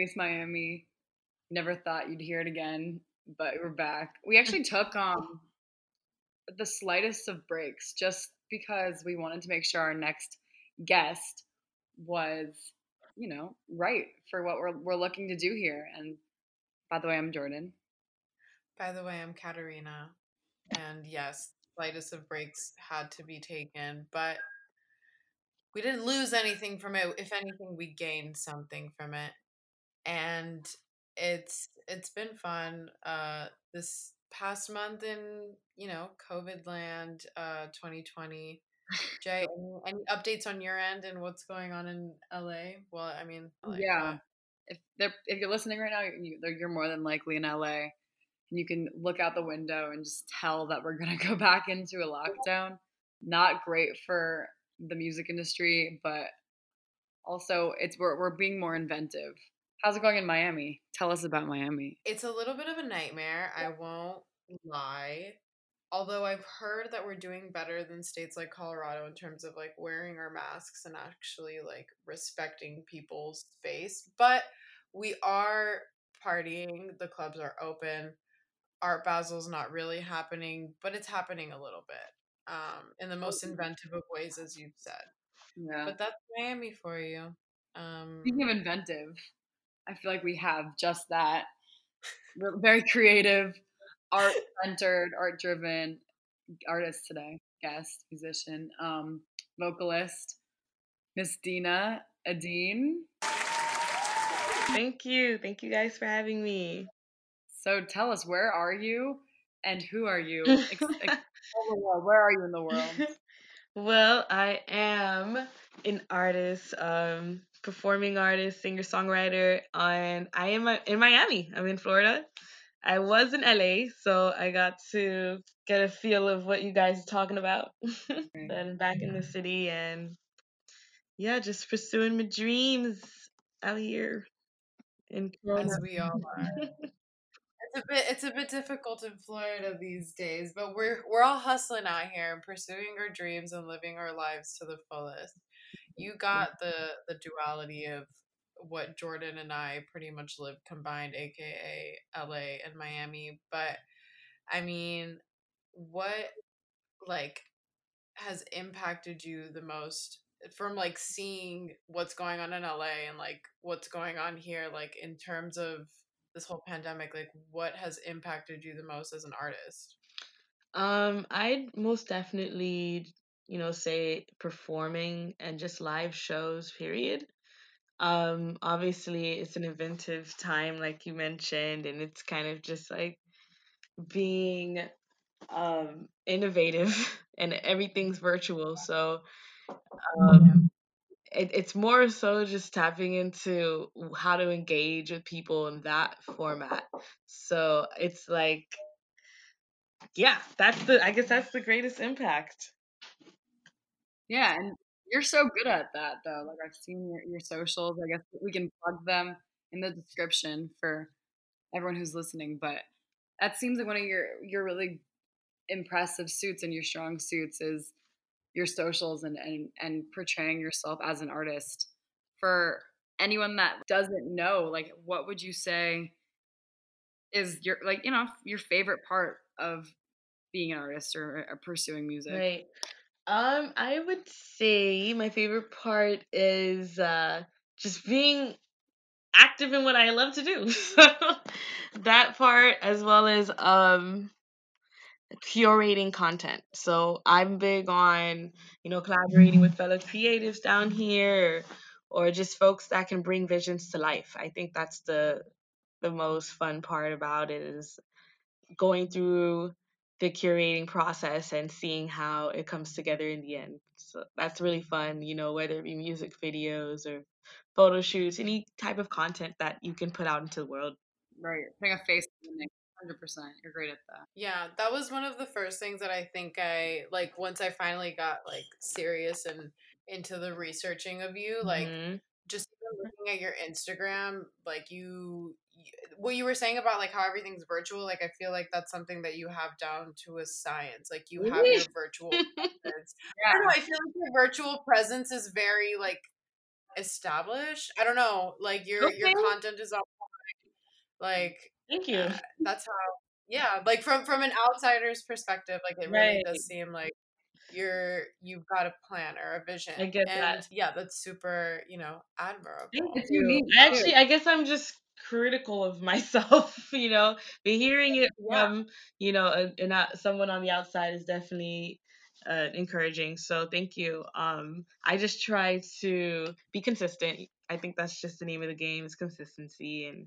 Base Miami. Never thought you'd hear it again, but we're back. We actually took um the slightest of breaks just because we wanted to make sure our next guest was, you know, right for what we're we're looking to do here. And by the way, I'm Jordan. By the way, I'm Katarina. And yes, slightest of breaks had to be taken, but we didn't lose anything from it. If anything, we gained something from it. And it's it's been fun. Uh this past month in, you know, COVID land, uh 2020. Jay, any, any updates on your end and what's going on in LA? Well, I mean, LA, yeah. If they're if you're listening right now, you, you're more than likely in LA. And you can look out the window and just tell that we're gonna go back into a lockdown. Not great for the music industry, but also it's we're we're being more inventive. How's it going in Miami? Tell us about Miami. It's a little bit of a nightmare. I won't lie. Although I've heard that we're doing better than states like Colorado in terms of like wearing our masks and actually like respecting people's space, but we are partying. The clubs are open. Art Basel's not really happening, but it's happening a little bit um, in the most inventive of ways, as you've said. Yeah. But that's Miami for you. Um, Speaking of inventive, I feel like we have just that. We're very creative, art centered, art driven artist today, guest, musician, um, vocalist, Miss Dina Adine. Thank you. Thank you guys for having me. So tell us, where are you and who are you? Where are you in the world? well, I am an artist, um, performing artist, singer songwriter, and I am in Miami. I'm in Florida. I was in LA, so I got to get a feel of what you guys are talking about. I'm back in the city and yeah, just pursuing my dreams out here in Corona. As we all are. it's a bit it's a bit difficult in Florida these days, but we're we're all hustling out here and pursuing our dreams and living our lives to the fullest. You got the the duality of what Jordan and I pretty much live combined, aka LA and Miami. But I mean, what like has impacted you the most from like seeing what's going on in LA and like what's going on here, like in terms of this whole pandemic, like what has impacted you the most as an artist? Um, I'd most definitely, you know, say performing and just live shows, period. Um, obviously it's an inventive time, like you mentioned, and it's kind of just like being um innovative and everything's virtual. So um it, it's more so just tapping into how to engage with people in that format. So it's like, yeah, that's the, I guess that's the greatest impact. Yeah. And you're so good at that though. Like I've seen your, your socials. I guess we can plug them in the description for everyone who's listening. But that seems like one of your, your really impressive suits and your strong suits is your socials and, and and portraying yourself as an artist for anyone that doesn't know like what would you say is your like you know your favorite part of being an artist or, or pursuing music right um i would say my favorite part is uh just being active in what i love to do that part as well as um curating content. So I'm big on, you know, collaborating with fellow creatives down here or, just folks that can bring visions to life. I think that's the the most fun part about it is going through the curating process and seeing how it comes together in the end. So that's really fun, you know, whether it be music videos or photo shoots, any type of content that you can put out into the world. Right. Putting a face in the 100%. You're great at that. Yeah, that was one of the first things that I think I like once I finally got like serious and into the researching of you, like mm-hmm. just looking at your Instagram, like you what you were saying about like how everything's virtual, like I feel like that's something that you have down to a science. Like you have your virtual presence. Yeah. I don't know, I feel like your virtual presence is very like established. I don't know, like your okay. your content is on like Thank you. Uh, that's how. Yeah, like from from an outsider's perspective, like it really right. does seem like you're you've got a plan or a vision. I get and that. Yeah, that's super. You know, admirable. Thank you. Actually, I guess I'm just critical of myself. You know, but hearing it from you know a, a, someone on the outside is definitely uh, encouraging. So thank you. Um, I just try to be consistent. I think that's just the name of the game is consistency and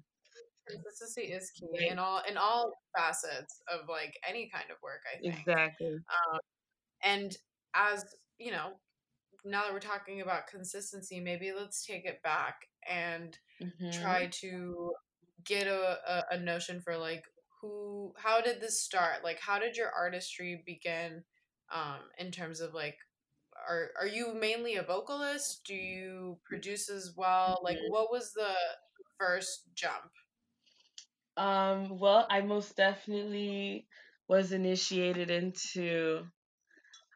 consistency is key in all in all facets of like any kind of work i think exactly um, and as you know now that we're talking about consistency maybe let's take it back and mm-hmm. try to get a, a, a notion for like who how did this start like how did your artistry begin um in terms of like are are you mainly a vocalist do you produce as well like mm-hmm. what was the first jump um, well, I most definitely was initiated into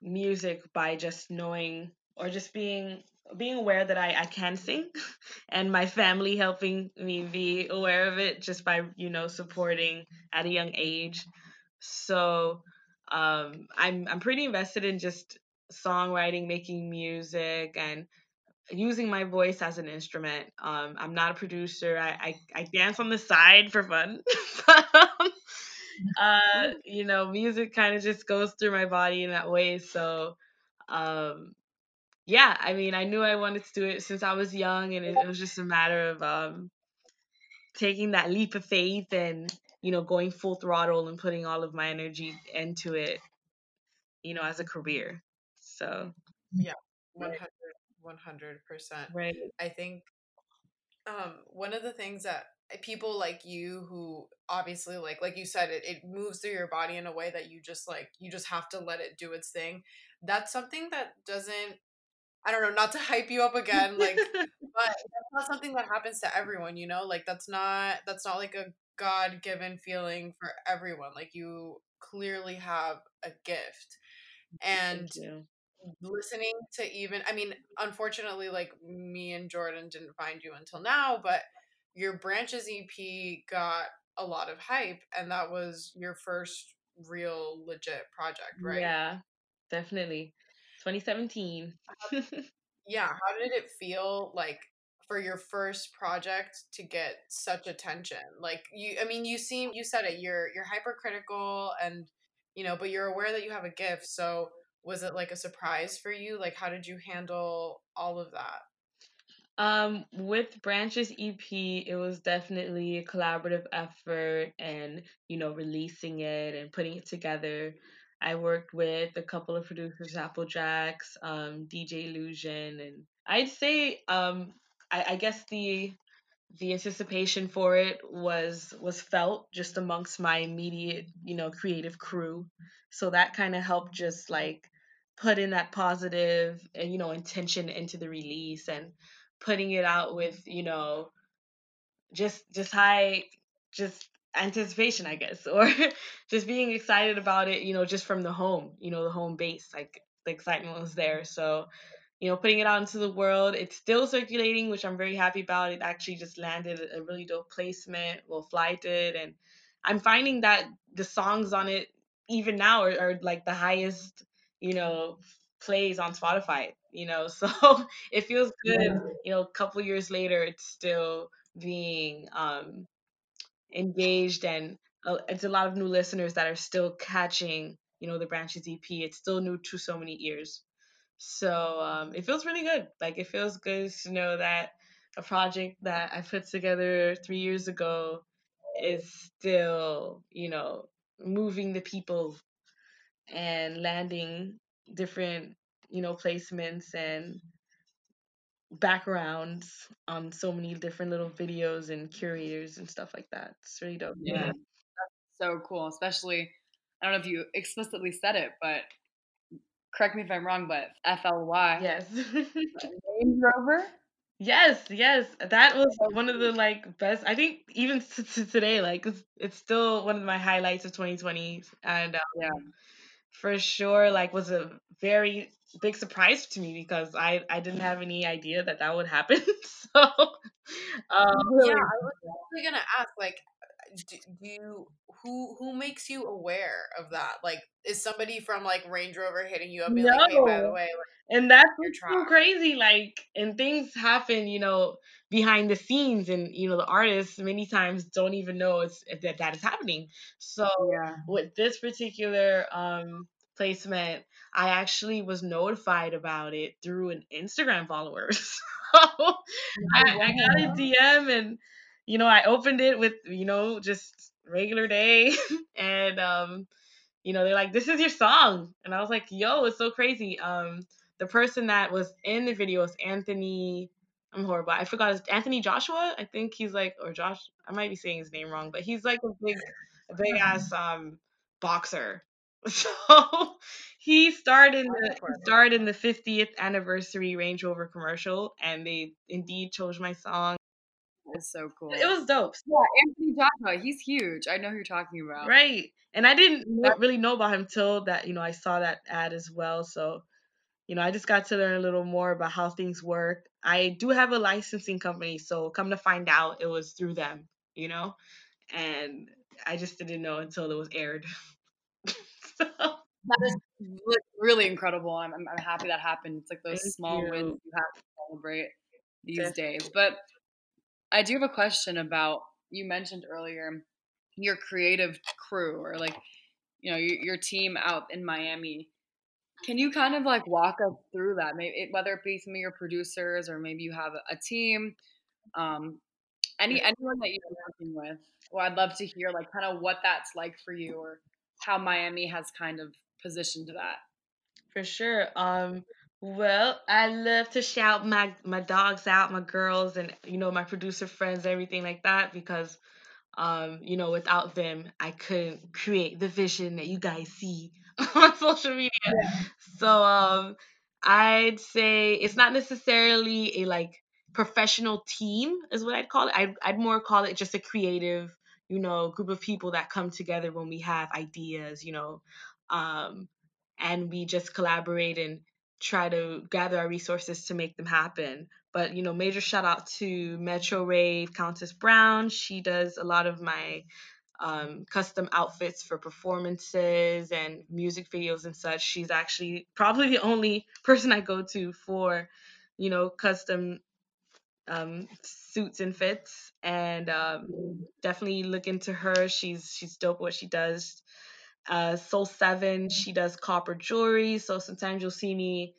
music by just knowing or just being being aware that I, I can sing and my family helping me be aware of it just by you know supporting at a young age so um, I'm I'm pretty invested in just songwriting making music and using my voice as an instrument. Um, I'm not a producer. I, I, I dance on the side for fun. Uh, you know, music kind of just goes through my body in that way. So, um, yeah, I mean, I knew I wanted to do it since I was young, and it, it was just a matter of um, taking that leap of faith and you know going full throttle and putting all of my energy into it, you know, as a career. So, yeah, one hundred 100%. Right. I think um, one of the things that eh, people like you who obviously like like you said it, it moves through your body in a way that you just like you just have to let it do its thing that's something that doesn't i don't know not to hype you up again like but that's not something that happens to everyone you know like that's not that's not like a God given feeling for everyone. Like you clearly have a gift. And listening to even I mean, unfortunately, like me and Jordan didn't find you until now, but your branches EP got a lot of hype and that was your first real legit project, right? Yeah, definitely. 2017. yeah, how did it feel like for your first project to get such attention? Like you I mean, you seem you said it, you're you're hypercritical and you know, but you're aware that you have a gift. So was it like a surprise for you? Like how did you handle all of that? Um, with Branches EP, it was definitely a collaborative effort and, you know, releasing it and putting it together. I worked with a couple of producers, Applejacks, um, DJ Illusion, and I'd say, um, I, I guess the the anticipation for it was was felt just amongst my immediate, you know, creative crew. So that kind of helped just like put in that positive and you know intention into the release and putting it out with you know just just high just anticipation i guess or just being excited about it you know just from the home you know the home base like the excitement was there. So you know putting it out into the world it's still circulating which i'm very happy about. It actually just landed a really dope placement well fly did and i'm finding that the songs on it even now are, are like the highest you know plays on spotify you know? So it feels good yeah. you know a couple years later it's still being um engaged and uh, it's a lot of new listeners that are still catching you know the branches ep it's still new to so many ears. So um it feels really good. Like it feels good to know that a project that i put together three years ago is still you know moving the people and landing different you know, placements and backgrounds on so many different little videos and curators and stuff like that. It's really dope. Yeah. That's so cool. Especially I don't know if you explicitly said it, but correct me if I'm wrong, but FLY. Yes. Range Rover? Yes, yes. That was one of the like best I think even to, to today, like it's, it's, still one of my highlights of 2020. And um, yeah. For sure, like was a very big surprise to me because I I didn't have any idea that that would happen. so um, yeah, I was actually gonna ask like, do, do you who who makes you aware of that? Like, is somebody from like Range Rover hitting you up being no. like, hey, by the way, like, and that's so crazy. Like, and things happen, you know, behind the scenes, and you know, the artists many times don't even know it's that that is happening. So yeah. with this particular um placement, I actually was notified about it through an Instagram follower. so I, I got a DM and you know, I opened it with, you know, just regular day. And um you know they're like this is your song. And i was like yo it's so crazy. Um the person that was in the video is anthony i'm horrible i forgot his anthony joshua i think he's like or josh i might be saying his name wrong but he's like a big a big ass um boxer So he starred in the starred in the 50th anniversary Range Rover commercial, and they indeed chose my song. It's so cool. It was dope. Yeah, Anthony Joshua, he's huge. I know who you're talking about. Right, and I didn't really know about him till that you know I saw that ad as well. So you know I just got to learn a little more about how things work. I do have a licensing company, so come to find out, it was through them. You know, and I just didn't know until it was aired. that is really incredible. I'm, I'm, I'm, happy that happened. It's like those Thank small you. wins you have to celebrate these yes. days. But I do have a question about you mentioned earlier your creative crew or like you know your, your team out in Miami. Can you kind of like walk us through that? Maybe it, whether it be some of your producers or maybe you have a, a team, um, any anyone that you're working with. Well, I'd love to hear like kind of what that's like for you or how Miami has kind of positioned that. For sure. Um, well, I love to shout my my dogs out, my girls, and you know my producer friends, everything like that, because um, you know without them, I couldn't create the vision that you guys see on social media. Yeah. So um, I'd say it's not necessarily a like professional team, is what I'd call it. I'd I'd more call it just a creative you know, group of people that come together when we have ideas, you know, um, and we just collaborate and try to gather our resources to make them happen. But you know, major shout out to Metro Rave Countess Brown. She does a lot of my um, custom outfits for performances and music videos and such. She's actually probably the only person I go to for, you know, custom um, suits and fits. And um, definitely look into her. She's she's dope what she does. Uh, Soul Seven, she does copper jewelry. So sometimes you'll see me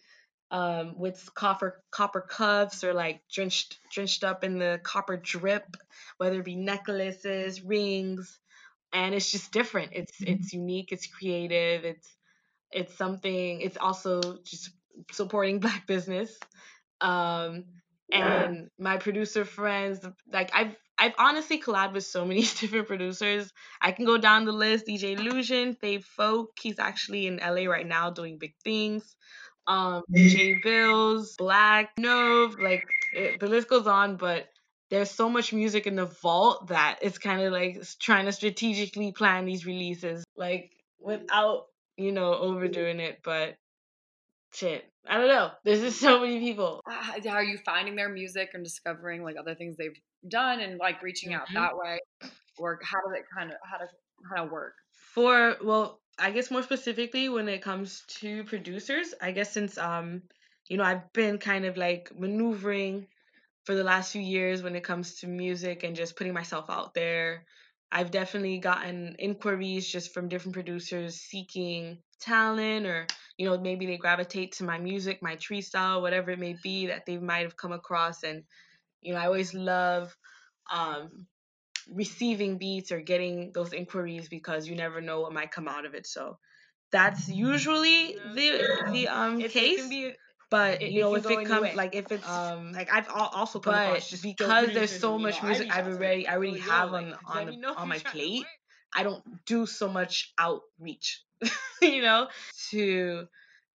um, with copper copper cuffs or like drenched drenched up in the copper drip, whether it be necklaces, rings, and it's just different. It's mm-hmm. it's unique. It's creative. It's it's something. It's also just supporting black business. Um, and my producer friends, like I've I've honestly collabed with so many different producers. I can go down the list. DJ Illusion, Fave Folk. He's actually in LA right now doing big things. Um, J Bills, Black, Nove, like it, the list goes on. But there's so much music in the vault that it's kind of like trying to strategically plan these releases, like without you know overdoing it. But shit, I don't know. There's just so many people. How are you finding their music and discovering like other things they've done and like reaching out mm-hmm. that way, or how does it kind of how does how of work? For well, I guess more specifically when it comes to producers, I guess since um you know I've been kind of like maneuvering for the last few years when it comes to music and just putting myself out there. I've definitely gotten inquiries just from different producers seeking talent or you know maybe they gravitate to my music, my tree style, whatever it may be that they might have come across and you know I always love um receiving beats or getting those inquiries because you never know what might come out of it. So that's usually the the um case. But you know, if it comes like if it's um like I've also come across just because there's so much music I've already I already have on on the, on my plate. I don't do so much outreach, you know, to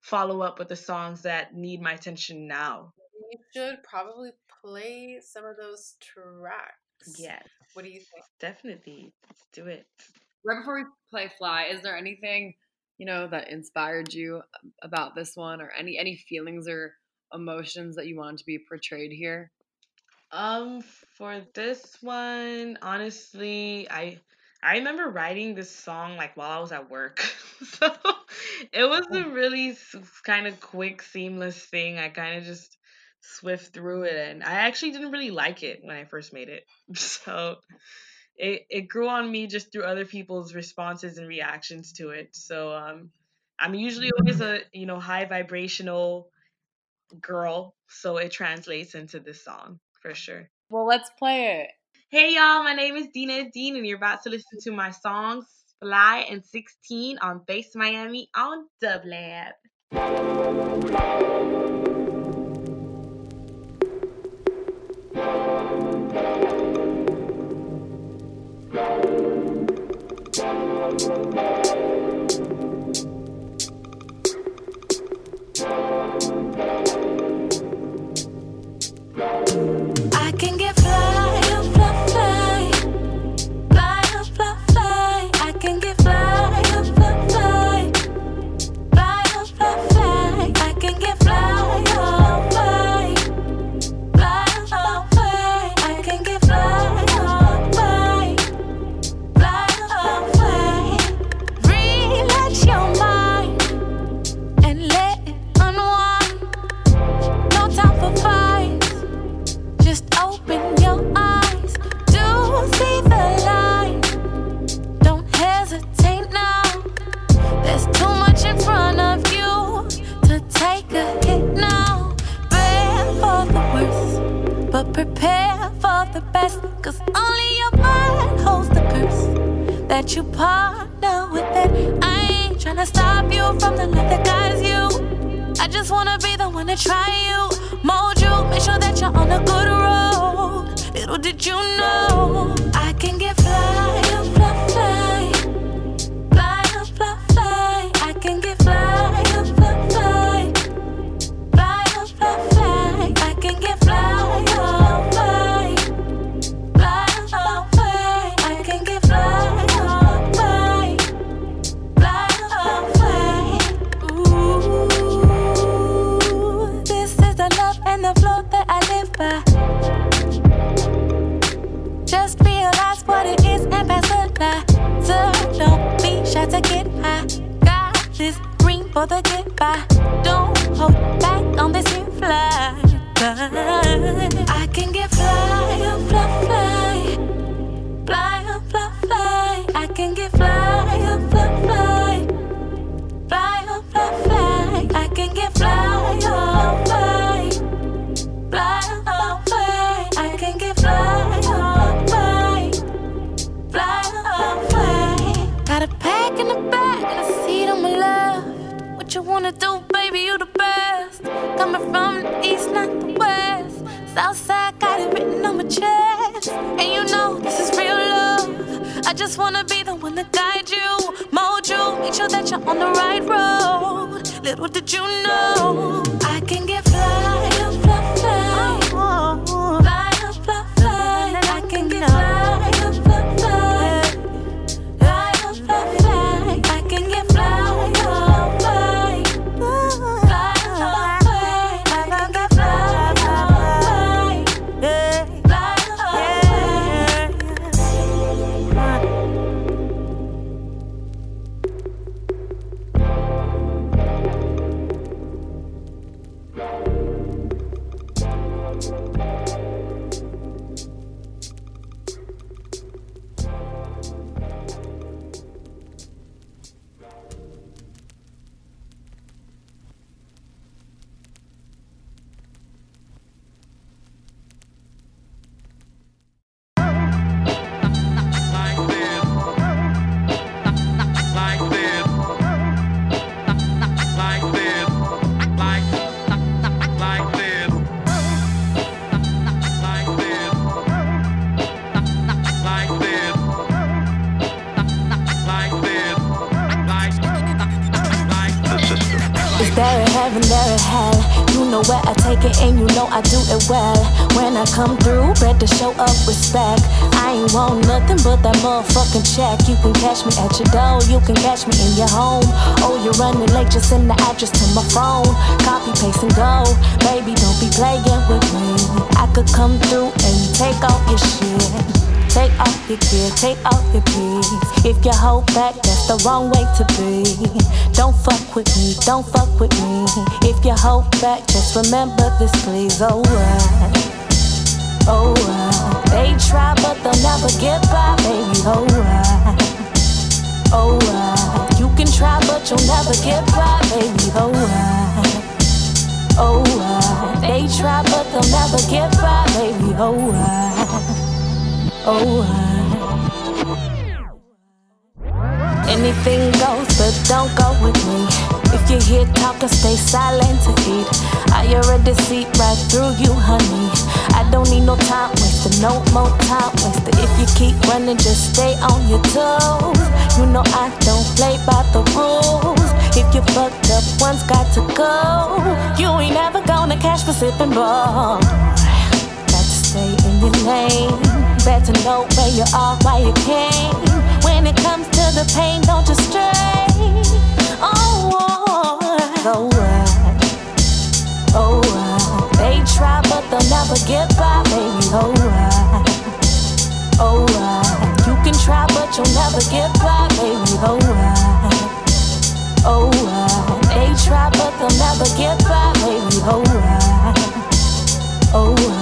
follow up with the songs that need my attention now. You should probably play some of those tracks. Yes. What do you think? Definitely. Let's do it. Right before we play Fly, is there anything you know that inspired you about this one or any any feelings or emotions that you want to be portrayed here um for this one honestly i i remember writing this song like while i was at work so it was a really kind of quick seamless thing i kind of just swift through it and i actually didn't really like it when i first made it so it, it grew on me just through other people's responses and reactions to it. So um, I'm usually always a you know high vibrational girl, so it translates into this song for sure. Well, let's play it. Hey y'all, my name is Dina Dean, and you're about to listen to my songs Fly and 16 on Bass Miami on Dublab. I ain't trying to stop you from the life that guides you. I just wanna be the one to try you, mold you, make sure that you're on a good road. Little did you get for the goodbye. You're on the right road. Little did you know I can get a heaven, there a hell? You know where I take it and you know I do it well. When I come through, better show up respect. I ain't want nothing but that motherfucking check. You can catch me at your door, you can catch me in your home. Oh, you're running late, just send the address to my phone. Copy, paste, and go. Baby, don't be playing with me. I could come through and take all your shit. Take off your gear, take off your peace. If you hold back, that's the wrong way to be. Don't fuck with me, don't fuck with me. If you hold back, just remember this, please. Oh, uh, oh, uh, they try, but they'll never get by, baby. Oh, uh, oh, uh, you can try, but you'll never get by, baby. Oh, uh, oh, uh, they try, but they'll never get by, baby. Oh, uh, Oh, I- anything goes, but don't go with me. If you hear talking, stay silent to eat. I already see right through you, honey. I don't need no time wasted, no more time wasted. If you keep running, just stay on your toes. You know I don't play by the rules. If you fucked up, one's got to go. You ain't never gonna catch me sipping ball. Got to stay in your lane. Better know where you are, why you came. When it comes to the pain, don't you stray. Oh, oh, oh, uh, oh, uh, they try, but they'll never get by, baby. Oh, uh, oh, uh, you can try, but you'll never get by, baby. Oh, uh, oh, uh, they try, but they'll never get by, baby. Oh, uh, oh, uh.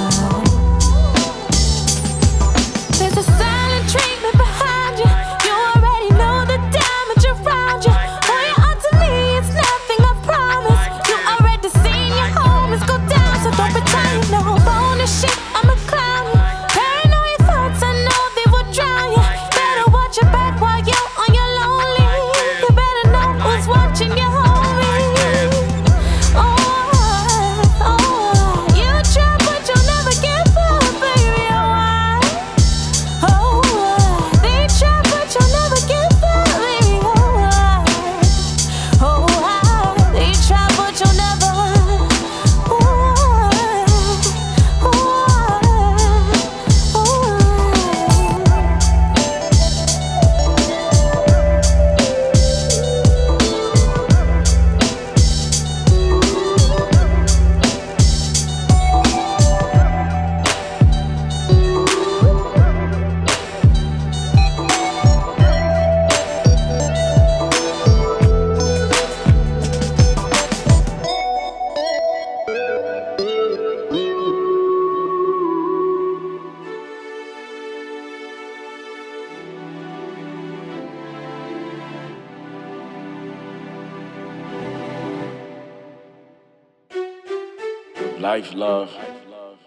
Love,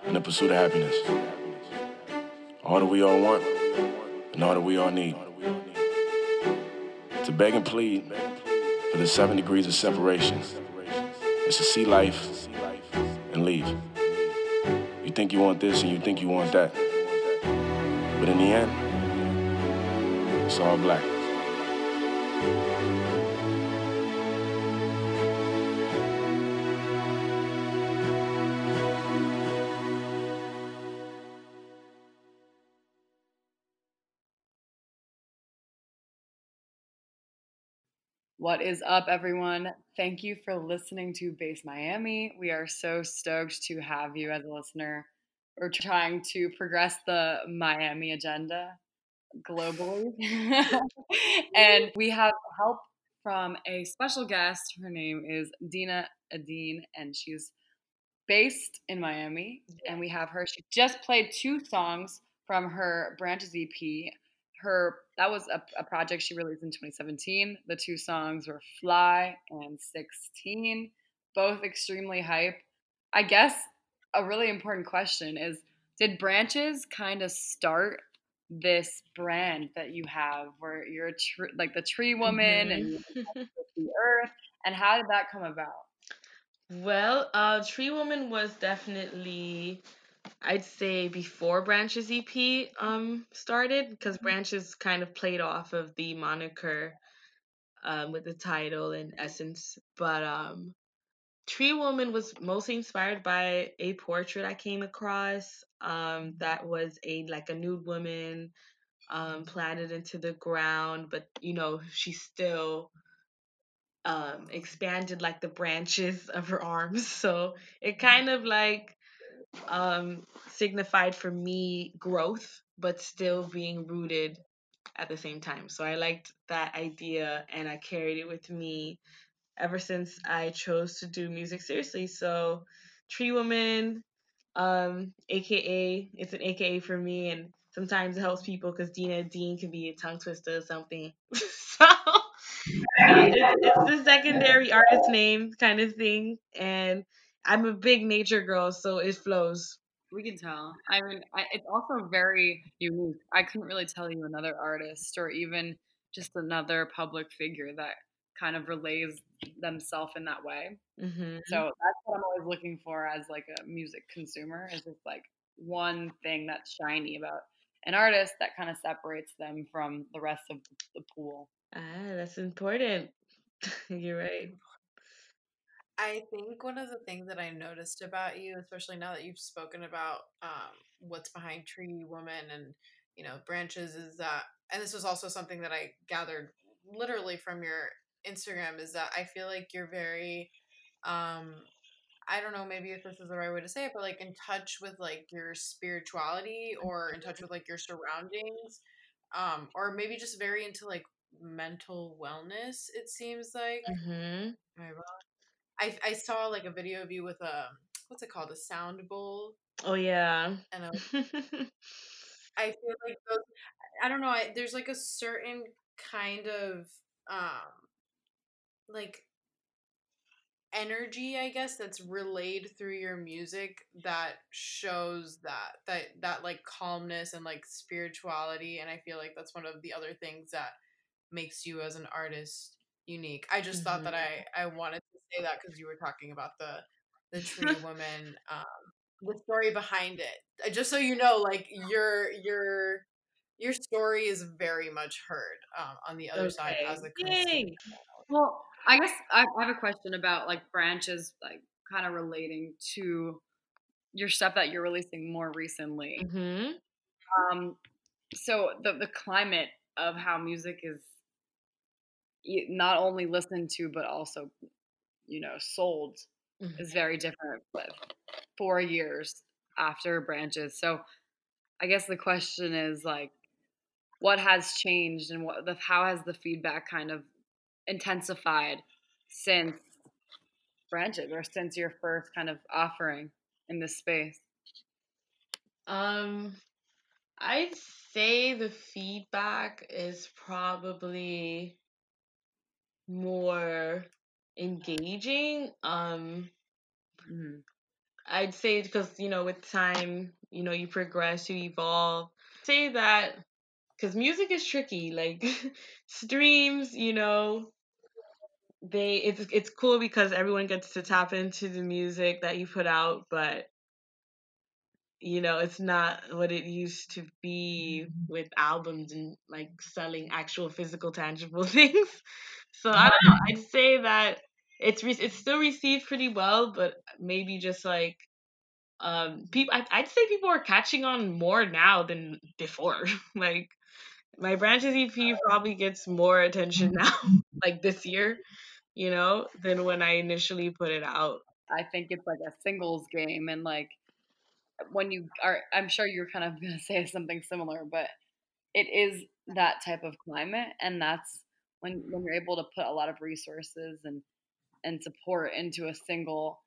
and the pursuit of happiness. All that we all want, and all that we all need. To beg and plead for the seven degrees of separation is to see life and leave. You think you want this and you think you want that. But in the end, it's all black. What is up, everyone? Thank you for listening to Base Miami. We are so stoked to have you as a listener. We're trying to progress the Miami agenda globally. and we have help from a special guest. Her name is Dina Adine, and she's based in Miami. And we have her. She just played two songs from her Branches EP. Her that was a, a project she released in 2017. The two songs were Fly and 16, both extremely hype. I guess a really important question is did branches kind of start this brand that you have where you're tr- like the tree woman and Mhm. connect with the earth and how did that come about well, uh, Tree Woman was definitely, I'd say, before Branches EP um started because Branches kind of played off of the moniker um with the title and essence, but um Tree Woman was mostly inspired by a portrait I came across um that was a like a nude woman um planted into the ground, but you know, she still um expanded like the branches of her arms. So it kind of like um signified for me growth, but still being rooted at the same time. So I liked that idea and I carried it with me ever since I chose to do music seriously. So Tree Woman, um, aka it's an AKA for me and sometimes it helps people because Dina Dean can be a tongue twister or something. so it's, it's the secondary artist name kind of thing. And I'm a big nature girl, so it flows. we can tell i mean I, it's also very unique i couldn't really tell you another artist or even just another public figure that kind of relays themselves in that way hmm So that's what I'm always looking for as like a music consumer is just like one thing that's shiny about an artist that kind of separates them from the rest of the pool. Ah, that's important. You're right. I think one of the things that I noticed about you, especially now that you've spoken about um, what's behind Tree Woman and you know branches, is that, and this was also something that I gathered literally from your Instagram, is that I feel like you're very, um, I don't know, maybe if this is the right way to say it, but like in touch with like your spirituality or in touch with like your surroundings, um, or maybe just very into like mental wellness. It seems like. hmm Am I wrong? I I saw like a video of you with a what's it called a sound bowl, Oh yeah. and I, I feel like those. I don't know. I, there's like a certain kind of um like energy, I guess, that's relayed through your music that shows that that that like calmness and like spirituality, and I feel like that's one of the other things that makes you as an artist unique. I just thought that I I wanted say that because you were talking about the the tree woman, um, the story behind it. Uh, Just so you know, like your your your story is very much heard um, on the other side as a. Yay. Well, I guess I have a question about like branches, like kind of relating to your stuff that you're releasing more recently. hmm Um, so the the climate of how music is not only listened to but also, you know, sold Mhm. is very different. But four years after branches, so I guess the question is like, what has changed and what the how has the feedback kind of intensified since branches or since your first kind of offering in this space? Um, I'd say the feedback is probably more engaging. Um, Mhm. I'd say because you know with time, you know you progress, you evolve. Say that because music is tricky. Like streams, you know, they it's it's cool because everyone gets to tap into the music that you put out, but you know it's not what it used to be with albums and like selling actual physical tangible things. So I don't know. I'd say that it's re- it's still received pretty well, but maybe just like um people I'd, I'd say people are catching on more now than before. Like my branches ep probably gets more attention now like this year you know than when i initially put it out. I think it's like a singles game, and like when you are, I'm sure you're kind of gonna say something similar, but it is that type of climate, and that's when when you're able to put a lot of resources and and support into a single,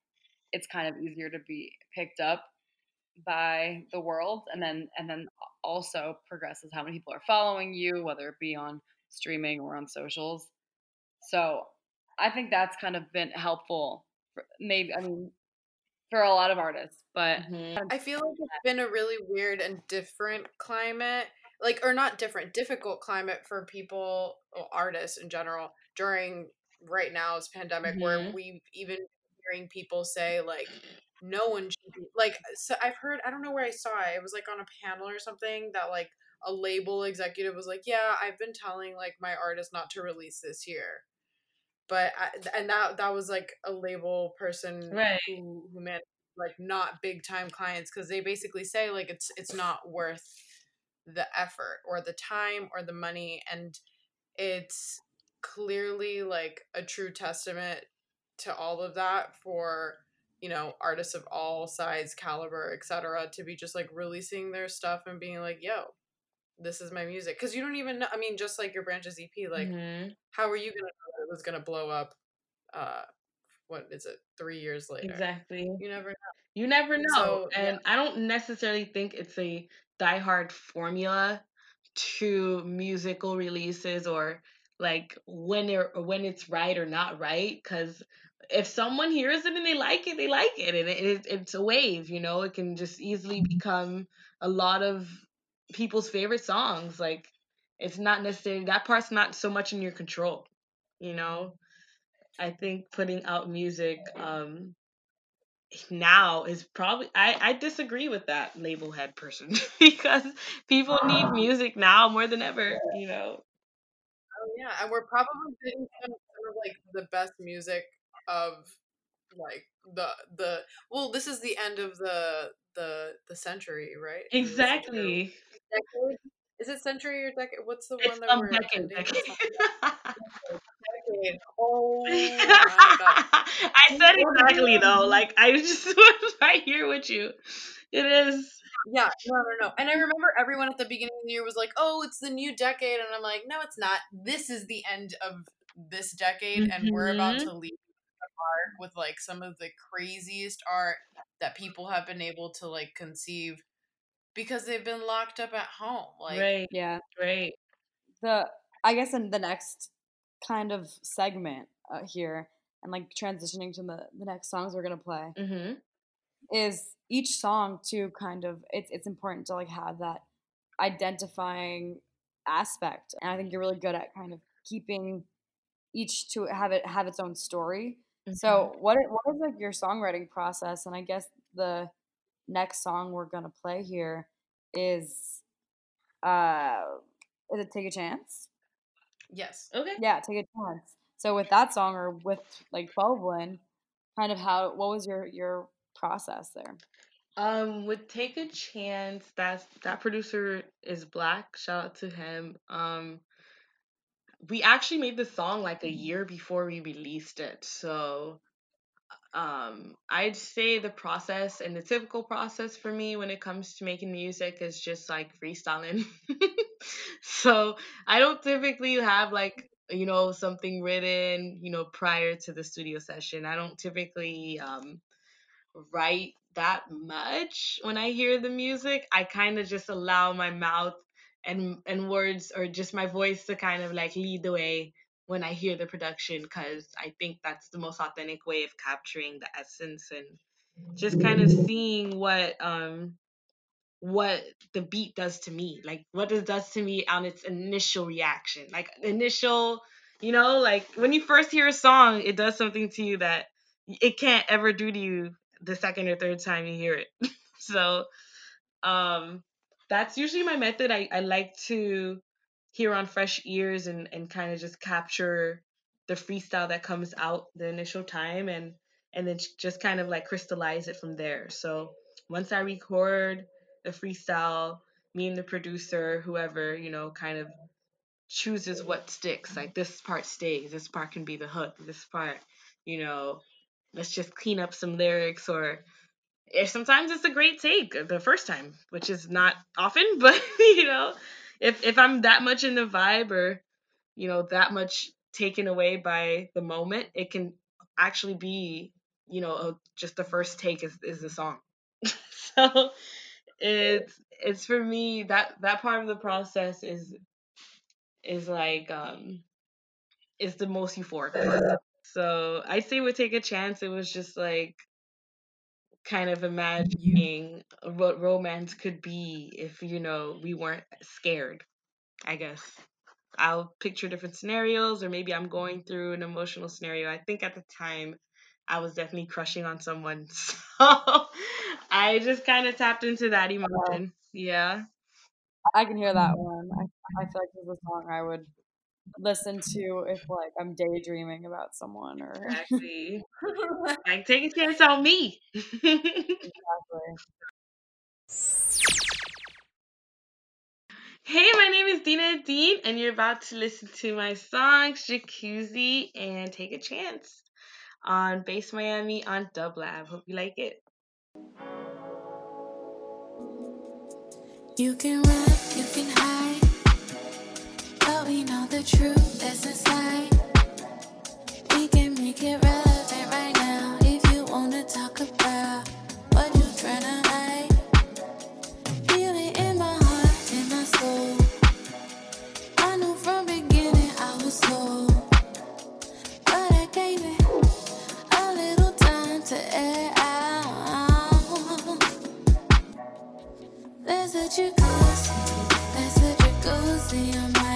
it's kind of easier to be picked up by the world, and then and then also progresses how many people are following you, whether it be on streaming or on socials. So I think that's kind of been helpful. For maybe I mean for a lot of artists, but Mhm. I feel like it's been a really weird and different climate, like or not different, difficult climate for people, artists in general during right now's pandemic, where Mhm. we've even hearing people say like no one should be like. So I've heard I don't know where I saw it. It was like on a panel or something that like a label executive was like, yeah, I've been telling like my artist not to release this year. But I, and that that was like a label person Right. who who meant like not big time clients because they basically say like it's it's not worth the effort or the time or the money and it's clearly like a true testament to all of that for you know artists of all size caliber etc to be just like releasing their stuff and being like yo this is my music because you don't even know i mean just like your branches ep like Mhm. how are you gonna know that it was gonna blow up uh what is it three years later exactly you never know You never know. So, yeah. and I don't necessarily think it's a diehard formula to musical releases or like when it when it's right or not right cuz if someone hears it and they like it, they like it and it, it it's a wave, you know? It can just easily become a lot of people's favorite songs like it's not necessarily that part's not so much in your control, you know? I think putting out music um now is probably I, I disagree with that label head person because people need music now more than ever, you know. Oh yeah, and we're probably getting some, some of like the best music of like the the well, this is the end of the the the century, right? Is it the century or Exactly. decade? Is it century or decade? What's the It's one that we're decade. decade. It's. Oh. I said exactly though. Like I just was right here with you. It is. Yeah, no, no, no. And I remember everyone at the beginning of the year was like, "Oh, it's the new decade," and I'm like, "No, it's not. This is the end of this decade, and we're about Mhm. to leave the mark with like some of the craziest art that people have been able to like conceive because they've been locked up at home. Like, Right. yeah, Right. the I guess in the next kind of segment uh, here and like transitioning to the the next songs we're gonna play Mm-hmm. is each song to kind of it's it's important to like have that identifying aspect and I think you're really good at kind of keeping each to have it have its own story. So what what is like your songwriting process? And I guess the next song we're gonna play here is uh is it Take a Chance? Yes. Okay. Yeah, Take a Chance. So with that song or with like 12 Win, kind of how what was your your process there? Um, with Take a Chance, that's that producer is black. Shout out to him. Um, we actually made the song like a year before we released it. So, um, I'd say the process and the typical process for me when it comes to making music is just like freestyling. so, I don't typically have like you know something written, you know, prior to the studio session. I don't typically um write that much when I hear the music. I kind of just allow my mouth and and words or just my voice to kind of like lead the way when I hear the production because I think that's the most authentic way of capturing the essence and just kind of seeing what um what the beat does to me like what it does to me on its initial reaction like initial you know like when you first hear a song it does something to you that it can't ever do to you the second or third time you hear it. So um that's usually my method. I, I like to hear on fresh ears and and kind of just capture the freestyle that comes out the initial time and and then just kind of like crystallize it from there. So once i record the freestyle me and the producer whoever you know kind of chooses what sticks like this part stays this part can be the hook this part you know let's just clean up some lyrics or eh, sometimes it's a great take the first time which is not often but you know if if i'm that much in the vibe or you know that much taken away by the moment it can actually be you know just the first take is, is the song. So it's it's for me that that part of the process is is like um is the most euphoric so i say with take a chance. It was just like kind of mm-hmm. imagining what romance could be if you know we weren't scared i guess. I'll picture different scenarios or maybe i'm going through an emotional scenario. I think at the time i was definitely crushing on someone. So i just kind of tapped into that emotion. Yeah. I can hear that mm. one. I, I feel like this is a song I would listen to if like I'm daydreaming about someone or exactly like take a chance on me exactly. Hey, my name is Dina Dean, and you're about to listen to my song Jacuzzi and Take a Chance on Base Miami on Dub Lab. Hope you like it. You can run, you can hide, but we know the truth that's inside. We can make it relevant right now if you wanna talk about what you tryna hide. Feel it in my heart, in my soul. I knew from beginning I was sold, but I gave it a little time to air out. There's a jacuzzi, there's a jacuzzi on my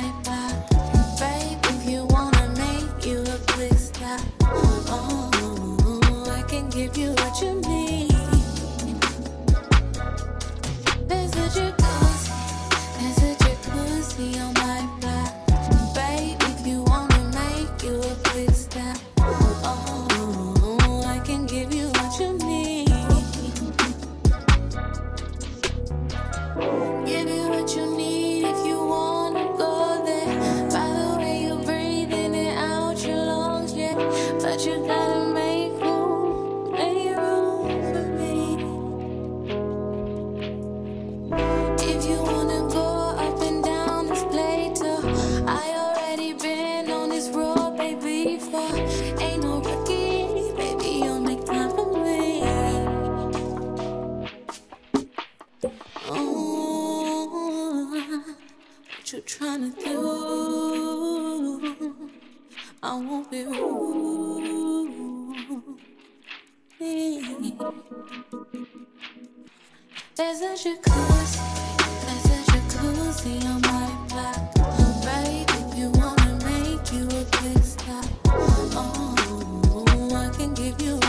There's a jacuzzi, there's a jacuzzi on my block. Babe, if you wanna make you a quick stop, oh, I can give you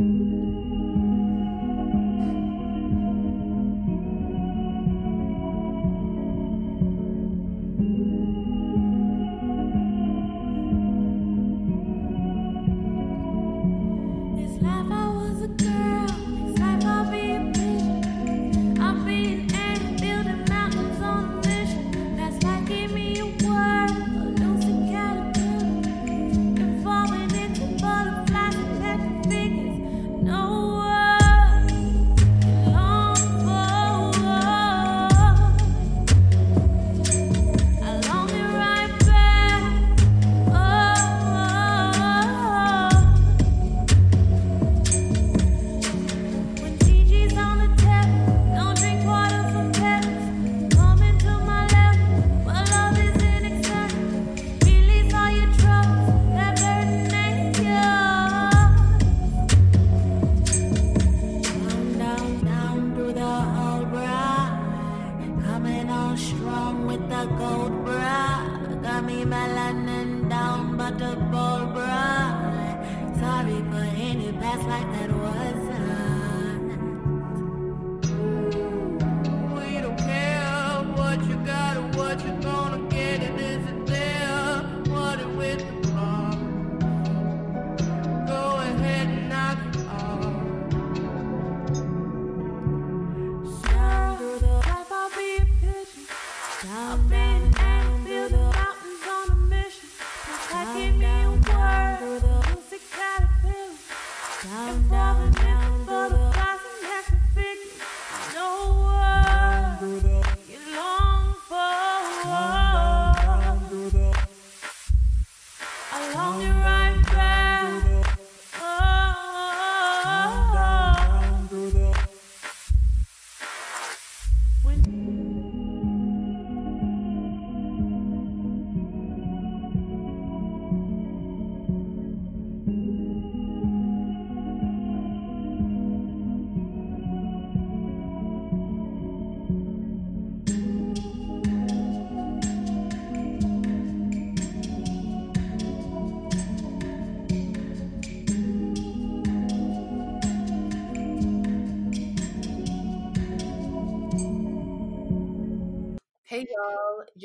This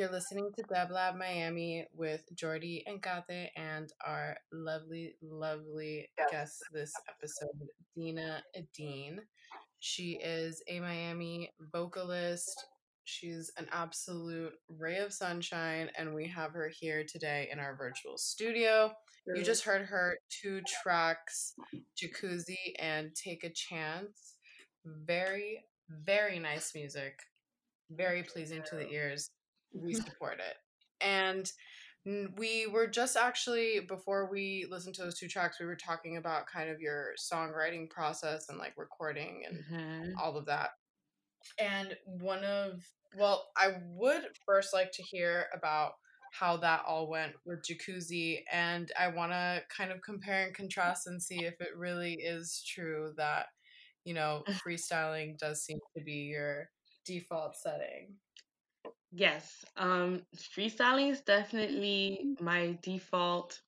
you're listening to Dub Lab Miami with Jordy and Kate and our lovely, lovely guest this episode, Dina Dean. She is a Miami vocalist. She's an absolute ray of sunshine, and we have her here today in our virtual studio. You just heard her two tracks, Jacuzzi and Take a Chance. Very, very nice music very pleasing to the ears. We support it. And we were just actually before we listened to those two tracks, we were talking about kind of your songwriting process and like recording and Mhm. all of that. And one of well, I would first like to hear about how that all went with Jacuzzi and I want to kind of compare and contrast and see if it really is true that you know freestyling does seem to be your default setting. Yes. Um, freestyling is definitely my default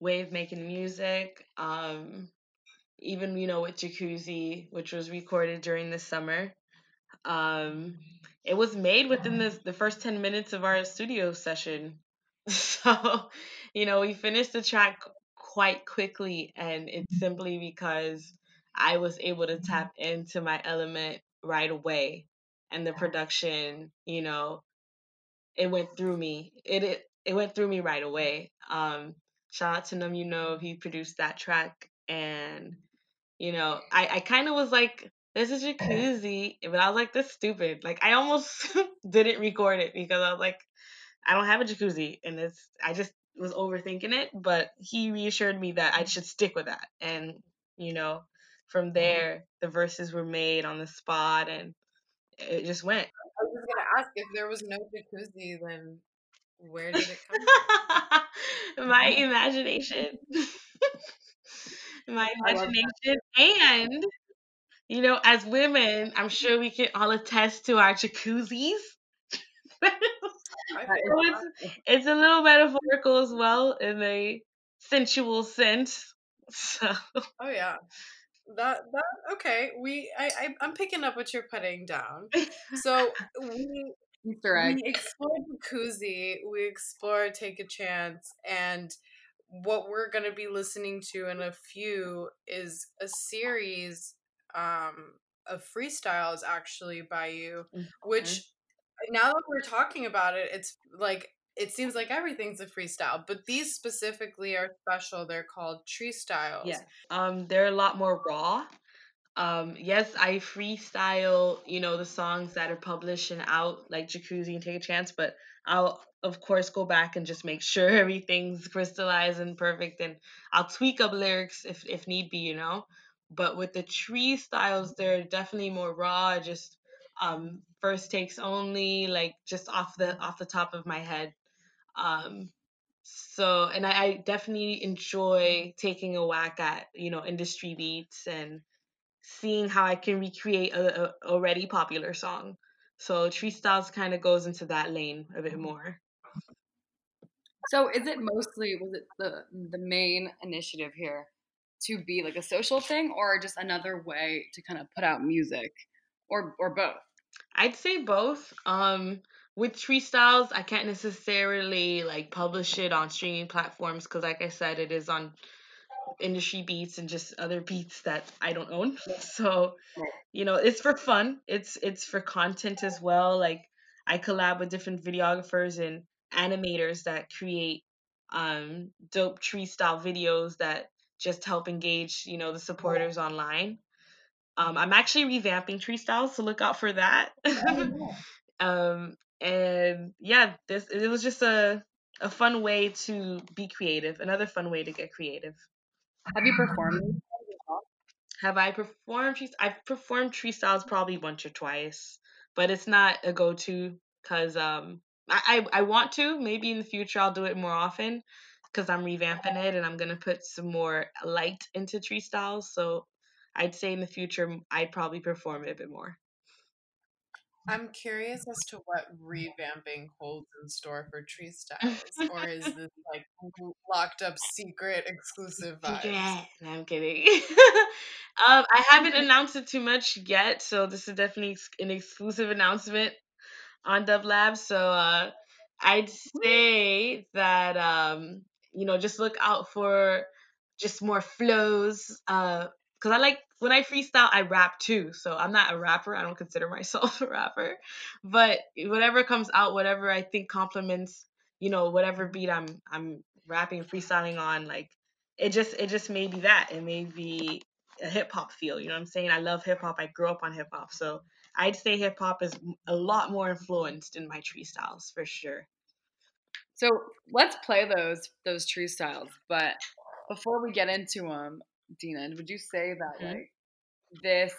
way of making music. Um, even you know with Jacuzzi, which was recorded during the summer. Um, it was made within the the first ten minutes of our studio session. So, you know, we finished the track quite quickly, and it's simply because I was able to tap into my element right away, and the production, you know, it went through me. It it, it went through me right away. Um, shout out to Num You Know, he produced that track, and you know, I I kind of was like, this is jacuzzi, but I was like, this is stupid. Like I almost didn't record it because I was like, I don't have a jacuzzi, and it's I just was overthinking it. But he reassured me that I should stick with that, and you know, from there the verses were made on the spot, and it just went. I was gonna ask if there was no jacuzzi, then where did it come from? my imagination my I love that. imagination and you know as women i'm sure we can all attest to our jacuzzis it's, it's a little metaphorical as well in a sensual sense so Oh yeah. That that okay. We I, I I'm picking up what you're putting down. So we Easter egg. we explored Jacuzzi, we explored Take a Chance, and what we're gonna be listening to in a few is a series um of freestyles actually by you, which now that we're talking about it, it's like it seems like everything's a freestyle, but these specifically are special. They're called tree styles. Yeah. Um, they're a lot more raw. Um, yes, I freestyle, you know, the songs that are published and out, like Jacuzzi and Take a Chance, but I'll of course go back and just make sure everything's crystallized and perfect and I'll tweak up lyrics if if need be, you know. But with the tree styles, they're definitely more raw, just um first takes only, like just off the off the top of my head. Um so and I, I definitely enjoy taking a whack at, you know, industry beats and seeing how I can recreate a, a already popular song. So Tree Styles kind of goes into that lane a bit more. So is it mostly was it the the main initiative here to be like a social thing or just another way to kind of put out music or or both? I'd say both. Um, with Tree Styles, I can't necessarily like publish it on streaming platforms because, like I said, it is on industry beats and just other beats that I don't own. So, you know, it's for fun. It's it's for content as well. Like I collab with different videographers and animators that create um dope tree style videos that just help engage, you know, the supporters online. Um, I'm actually revamping tree styles, so look out for that. um, and yeah, this it was just a a fun way to be creative. Another fun way to get creative. Have you performed? these songs as well? Have I performed? I've performed tree styles probably once or twice, but it's not a go to because um I, I I want to maybe in the future I'll do it more often because I'm revamping it and I'm gonna put some more light into tree styles. So I'd say in the future I'd probably perform it a bit more. I'm curious as to what revamping holds in store for Tree Styles, or is this like locked up secret exclusive vibes? Secret. No, I'm kidding. um, I haven't announced it too much yet, so this is definitely an exclusive announcement on Dub Labs. So uh, I'd say that um, you know just look out for just more flows. Uh, cause I like when I freestyle, I rap too. So I'm not a rapper. I don't consider myself a rapper, but whatever comes out, whatever I think complements, you know, whatever beat I'm I'm rapping freestyling on, like it just it just may be that. It may be a hip hop feel. You know what I'm saying? I love hip hop. I grew up on hip hop, so I'd say hip hop is a lot more influenced in my tree styles for sure. So let's play those those tree styles. But before we get into them, Dina, would you say that Mhm. like this?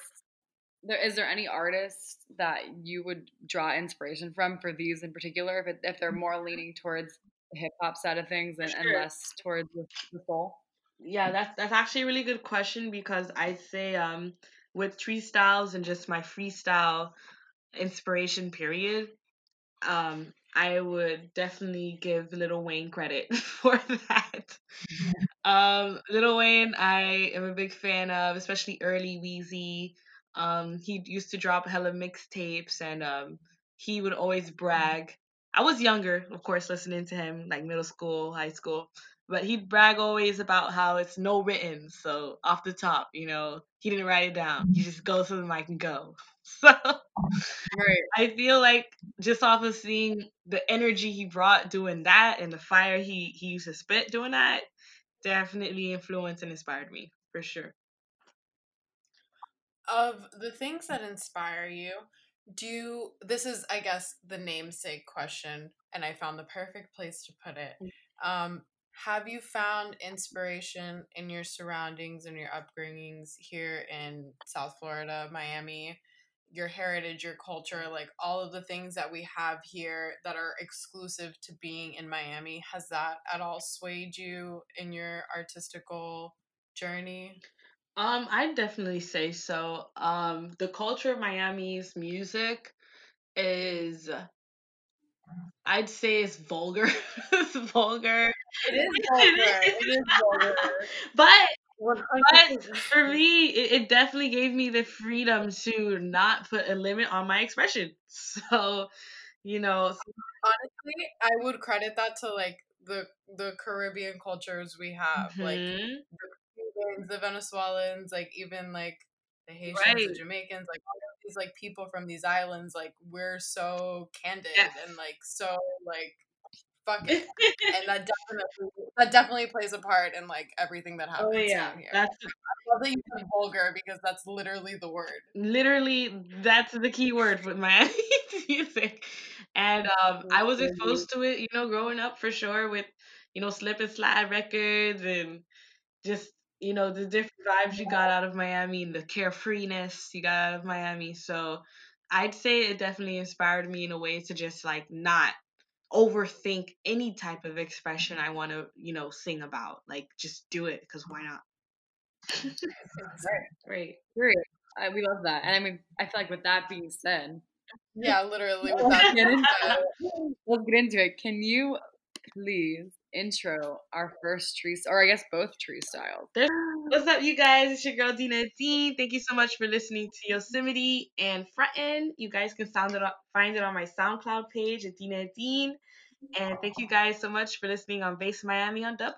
There is there any artists that you would draw inspiration from for these in particular? If it, if they're more leaning towards the hip hop side of things and, and less towards the, the soul. Yeah, that's that's actually a really good question because I'd say um with tree styles and just my freestyle inspiration period, um I would definitely give Lil Wayne credit for that. Um Lil Wayne I am a big fan of, especially early Weezy. Um he used to drop hella mixtapes and um he would always brag. I was younger, of course, listening to him like middle school, high school but he'd brag always about how it's no written, so off the top, you know, he didn't write it down. He just goes to the mic and go. So Right. I feel like just off of seeing the energy he brought doing that and the fire he he used to spit doing that, definitely influenced and inspired me for sure. Of the things that inspire you, do you, this is, I guess, the namesake question, and I found the perfect place to put it. Um, have you found inspiration in your surroundings and your upbringings here in South Florida, Miami, your heritage, your culture, like all of the things that we have here that are exclusive to being in Miami? Has that at all swayed you in your artistical journey? Um, I'd definitely say so. Um, the culture of Miami's music is I'd say it's vulgar. it's vulgar. It is vulgar. It is vulgar. but But for me, it, it definitely gave me the freedom to not put a limit on my expression. So, you know, Honestly, I would credit that to like the the Caribbean cultures we have, like mhm, the Cubans, the Venezuelans, like even like the Haitians, right. the Jamaicans, like all of these like people from these islands, like we're so candid Yes. and like so like fuck it, and that definitely that definitely plays a part in like everything that happens oh yeah, down here. that's I love that you said vulgar because that's literally the word. literally that's the key word with Miami music. And um, I was exposed to it, you know, growing up for sure with, you know, slip and slide records and just, you know, the different vibes you got out of Miami and the carefreeness you got out of Miami. So I'd say it definitely inspired me in a way to just like not overthink any type of expression I want to, you know, sing about. Like just do it because why not? Right. Great. I, we love that. And I mean, I feel like with that being said, Yeah, literally. With let's that, get into it. Let's get into it. Can you please intro our first tree, or I guess both tree styles? What's up, you guys? It's your girl Dina Dean. Thank you so much for listening to Yosemite and Frontin. You guys can sound it up, find it on my SoundCloud page at Dina Dean. And thank you guys so much for listening on Base Miami on Dub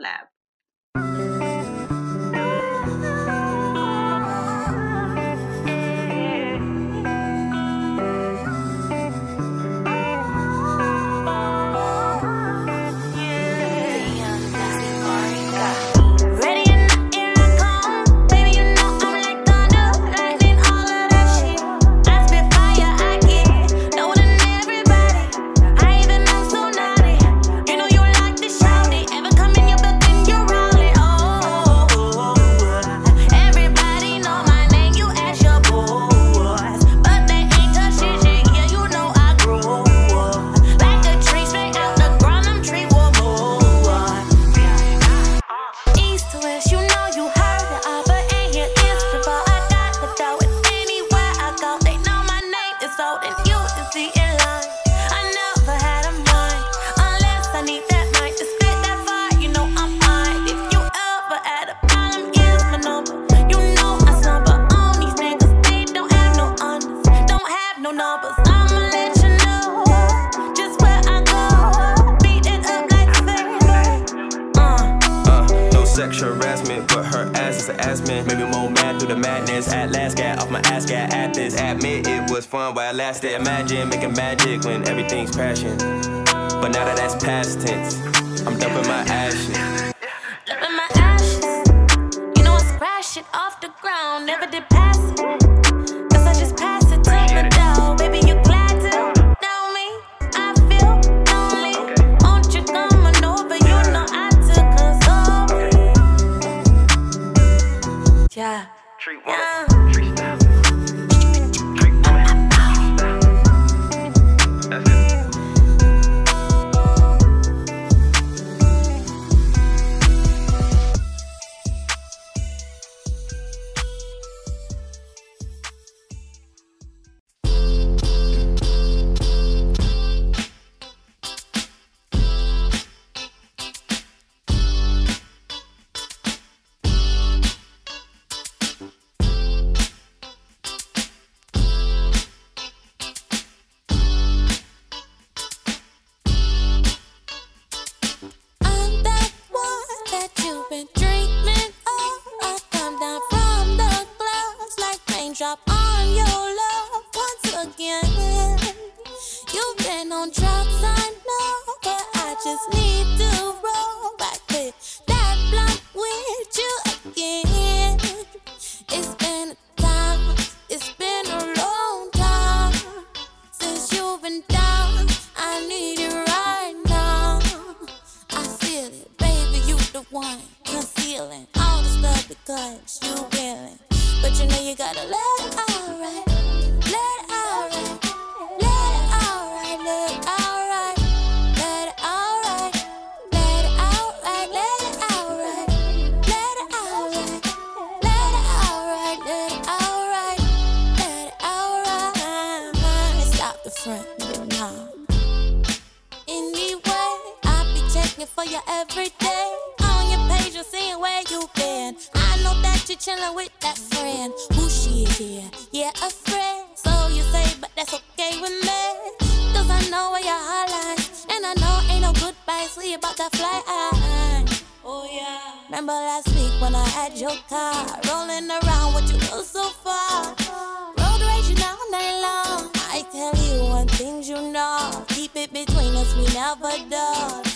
all the because you willing. But you know you gotta let alright, that you chillin' with that friend. Who she is here? Yeah, a friend. So you say, but that's okay with me. Cause I know where your heart lies. And I know ain't no goodbye, so you about to fly. Oh yeah. Remember last week when I had your car rolling around with you go so far. Road raging all night long. I tell you one things you know. Keep it between us, we never dull.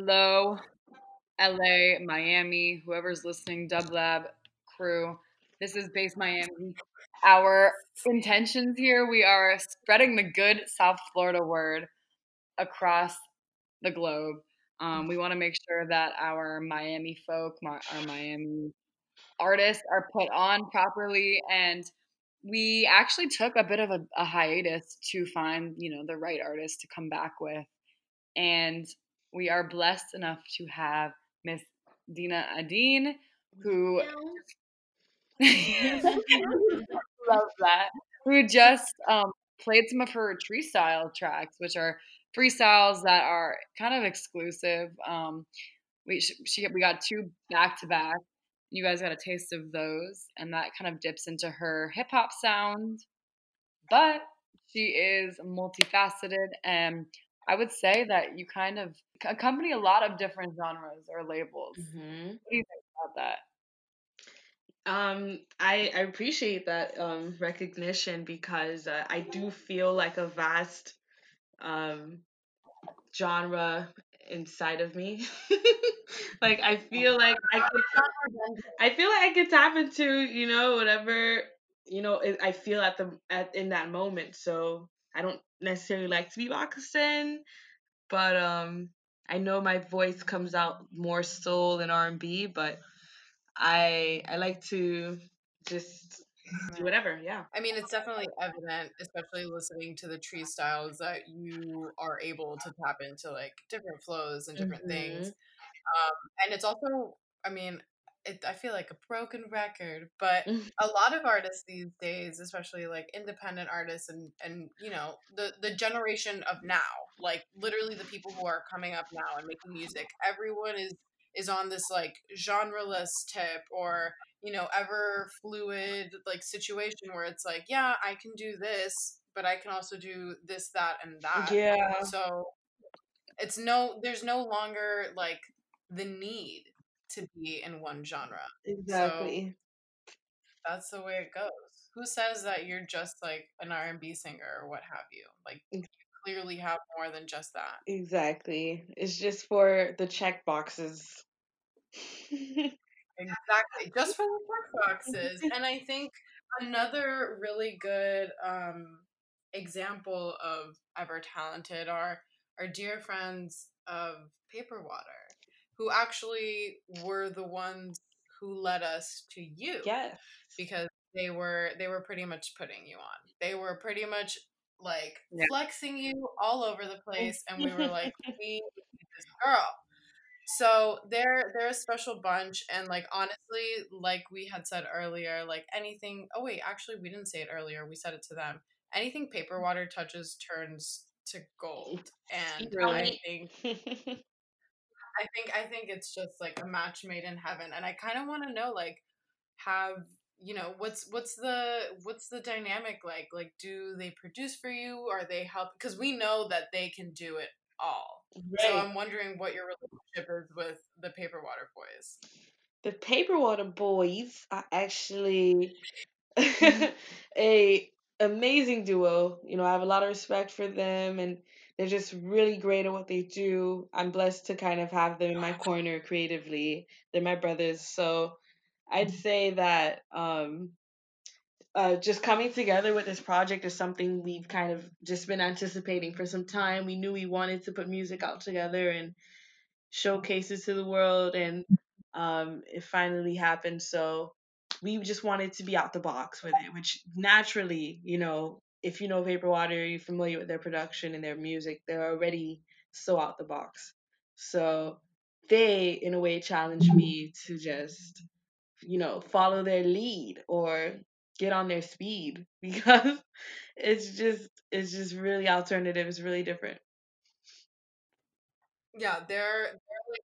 Hello, LA, Miami, whoever's listening, Dub Lab crew. This is Base Miami. Our intentions here, we are spreading the good South Florida word across the globe. Um, we want to make sure that our Miami folk, our Miami artists are put on properly. And we actually took a bit of a, a hiatus to find, you know, the right artist to come back with. And we are blessed enough to have Miss Dina Adine, who love that, who just um, played some of her tree style tracks, which are freestyles that are kind of exclusive. Um, we she we got two back to back. You guys got a taste of those, and that kind of dips into her hip hop sound. But she is multifaceted, and I would say that you kind of accompany a lot of different genres or labels. Mhm. What do you think about that? Um, I, I appreciate that um, recognition because uh, I do feel like a vast um, genre inside of me. like I feel like I could, I feel like I could tap into you know whatever you know I feel at the at in that moment. So I don't necessarily like to be boxed in, but um, I know my voice comes out more soul and R and B, but I I like to just do whatever. Yeah. I mean, it's definitely evident, especially listening to the tree styles, that you are able to tap into like different flows and different things. Um, and it's also, I mean, it, I feel like a broken record, but a lot of artists these days, especially like independent artists and and you know the the generation of now, like literally the people who are coming up now and making music, everyone is is on this like genreless tip or you know ever fluid like situation where it's like yeah I can do this, but I can also do this, that, and that. Yeah. So it's no, there's no longer like the need to be in one genre. Exactly. That's the way it goes. Who says that you're just like an R and B singer or what have you? Like you clearly have more than just that. Exactly. It's just for the check boxes. Exactly. Just for the check boxes. And I think another really good um example of ever talented are our dear friends of Paper Water, who actually were the ones who led us to you yes. because they were they were pretty much putting you on. They were pretty much like Yeah. flexing you all over the place, and we were like, we need this girl. So they're they're a special bunch, and like honestly, like we had said earlier, like anything. Oh wait, actually, we didn't say it earlier. We said it to them. Anything paper water touches turns to gold, and I think I think I think it's just like a match made in heaven, and I kind of want to know like have you know what's what's the what's the dynamic like? Like do they produce for you? Are they help because we know that they can do it all. So i'm wondering what your relationship is with the paper water boys. The Paper Water Boys are actually a amazing duo. You know, I have a lot of respect for them and they're just really great at what they do. I'm blessed to kind of have them in my corner creatively. They're my brothers. So I'd say that um uh, just coming together with this project is something we've kind of just been anticipating for some time. We knew we wanted to put music out together and showcase it to the world, and um, it finally happened. So we just wanted to be out the box with it, which naturally, you know, if you know Paper Water, you're familiar with their production and their music, they're already so out the box. So they, in a way, challenged me to just, you know, follow their lead or get on their speed because it's just it's just really alternative. It's really different. yeah they're, they're like,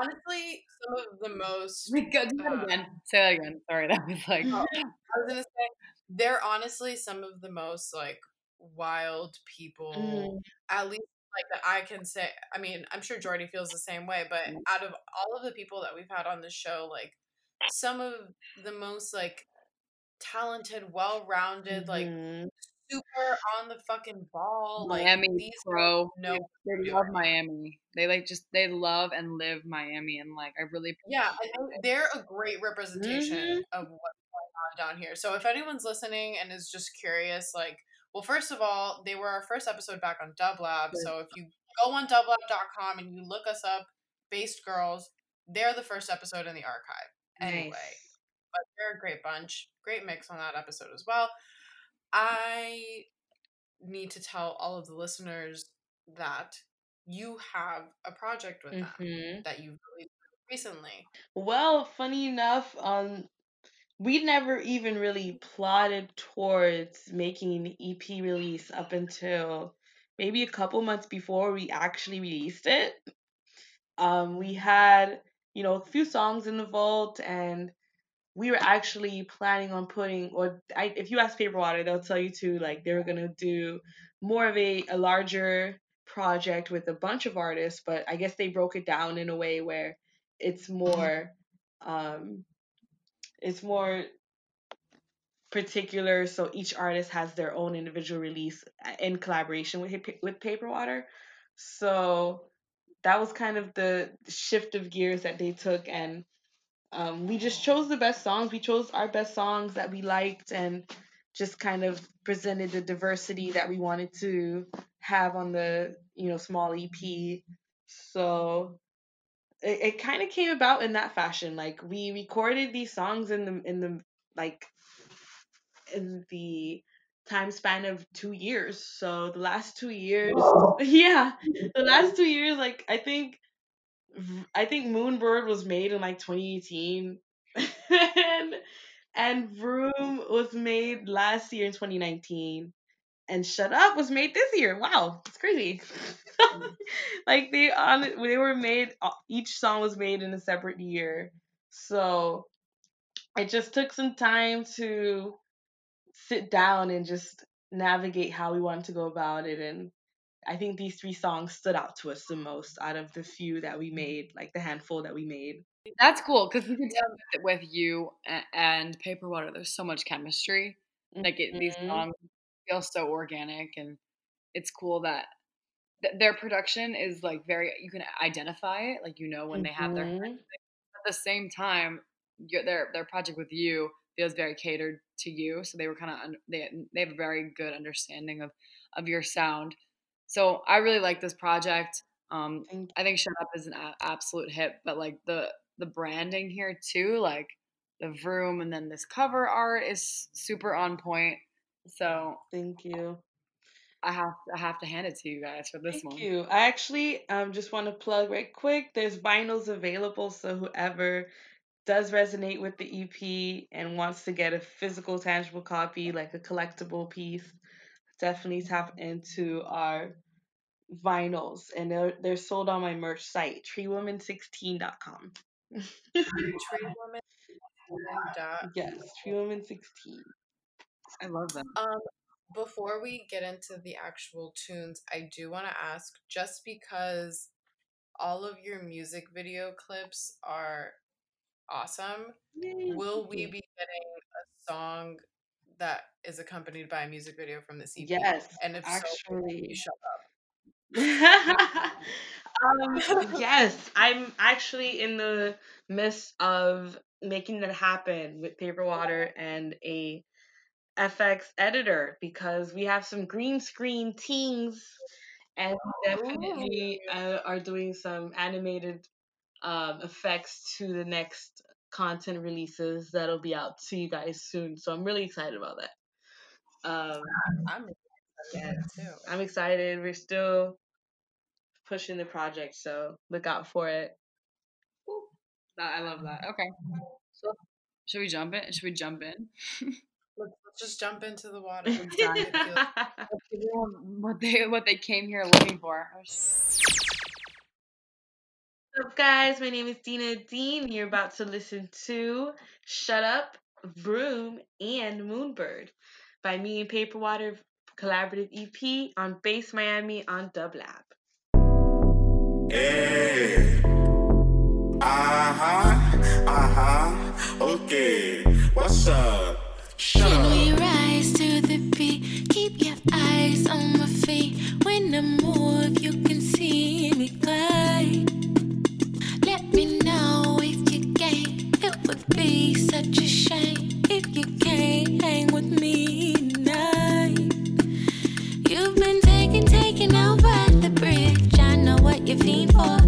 honestly some of the most Wait, go- do that Uh, again. Say that again. Sorry, that was like Oh, I was gonna say they're honestly some of the most like wild people, Mm, at least like that I can say. I mean, I'm sure Jordy feels the same way, but out of all of the people that we've had on the show, like some of the most like talented, well-rounded, like mhm. super on the fucking ball, like Miami these Pro. no They, they love. Miami. They like just they love and live Miami, and like I really Yeah, they're a great representation Mhm. of on down here. So if anyone's listening and is just curious, like, well, first of all, they were our first episode back on Dublab. So if you go on dublab.com and you look us up, Based Girls, they're the first episode in the archive. Anyway, Nice. but they're a great bunch. Great mix on that episode as well. I need to tell all of the listeners that you have a project with them Mhm. that you've released recently. Well, funny enough, um, we never even really plotted towards making an EP release up until maybe a couple months before we actually released it. Um, we had, you know, a few songs in the vault, and we were actually planning on putting, or I, if you ask Paper Water, they'll tell you too, like they were gonna do more of a, a larger project with a bunch of artists, but I guess they broke it down in a way where it's more, um, it's more particular. So each artist has their own individual release uh, in collaboration with with Paper Water. So that was kind of the shift of gears that they took and um, we just chose the best songs we chose our best songs that we liked and just kind of presented the diversity that we wanted to have on the you know small ep so it, it kind of came about in that fashion like we recorded these songs in the in the like in the time span of two years. So the last two years yeah the last two years like i think I think Moonbird was made in like 2018, and and Vroom was made last year in 2019, and Shut Up was made this year. Wow, it's crazy. like they on they were made. uh, Each song was made in a separate year, so it just took some time to sit down and just navigate how we wanted to go about it and I think these three songs stood out to us the most out of the few that we made, like the handful that we made. That's cool because we can tell that with you and Paper Water, there's so much chemistry. Like it, these Mhm. songs feel so organic, and it's cool that th- their production is like very. You can identify it, like you know when they have their. Mhm. At the same time, your, their their project with you feels very catered to you, so they were kind of un- they they have a very good understanding of of your sound. So I really like this project. Um, I think "Shut Up" is an a- absolute hit, but like the the branding here too, like the Vroom, and then this cover art is super on point. So Thank you. I have I have to hand it to you guys for this Thank one. Thank you. I actually um just want to plug right quick. There's vinyls available, so whoever does resonate with the EP and wants to get a physical, tangible copy, like a collectible piece, definitely tap into our vinyls, and they're they're sold on my merch site, treewoman16.com. Tree woman. and dot yes, treewoman16. I love them. Um, before we get into the actual tunes, I do want to ask just because all of your music video clips are awesome, will we be getting a song that is accompanied by a music video from this EP? Yes, And if so, actually. you shut up. um, yes, I'm actually in the midst of making that happen with paper water and a FX editor because we have some green screen teams and definitely uh, are doing some animated um, effects to the next content releases that'll be out to you guys soon. So I'm really excited about that. Um, I'm excited too. I'm excited. We're still pushing the project, so look out for it. I love that. Okay. So should we jump in? Should we jump in? Let's, let's just jump into the water. Let's Let's dive make it feel- Let's give them what they what they came here looking for. What's up, guys? My name is Dina Dean. You're about to listen to Shut Up, Vroom, and Moonbird by me and Paperwater collaborative EP on Based Miami on Dublab. Yeah. Uh-huh. Uh-huh. Okay. What's up? Shut Can up. we rise to the beat? Keep your eyes on my feet. When I move, you can see me glide. Let me know if you game. It would be such a shame if you can't hang with me tonight. You've been taken out by the bridge. I know what you feel for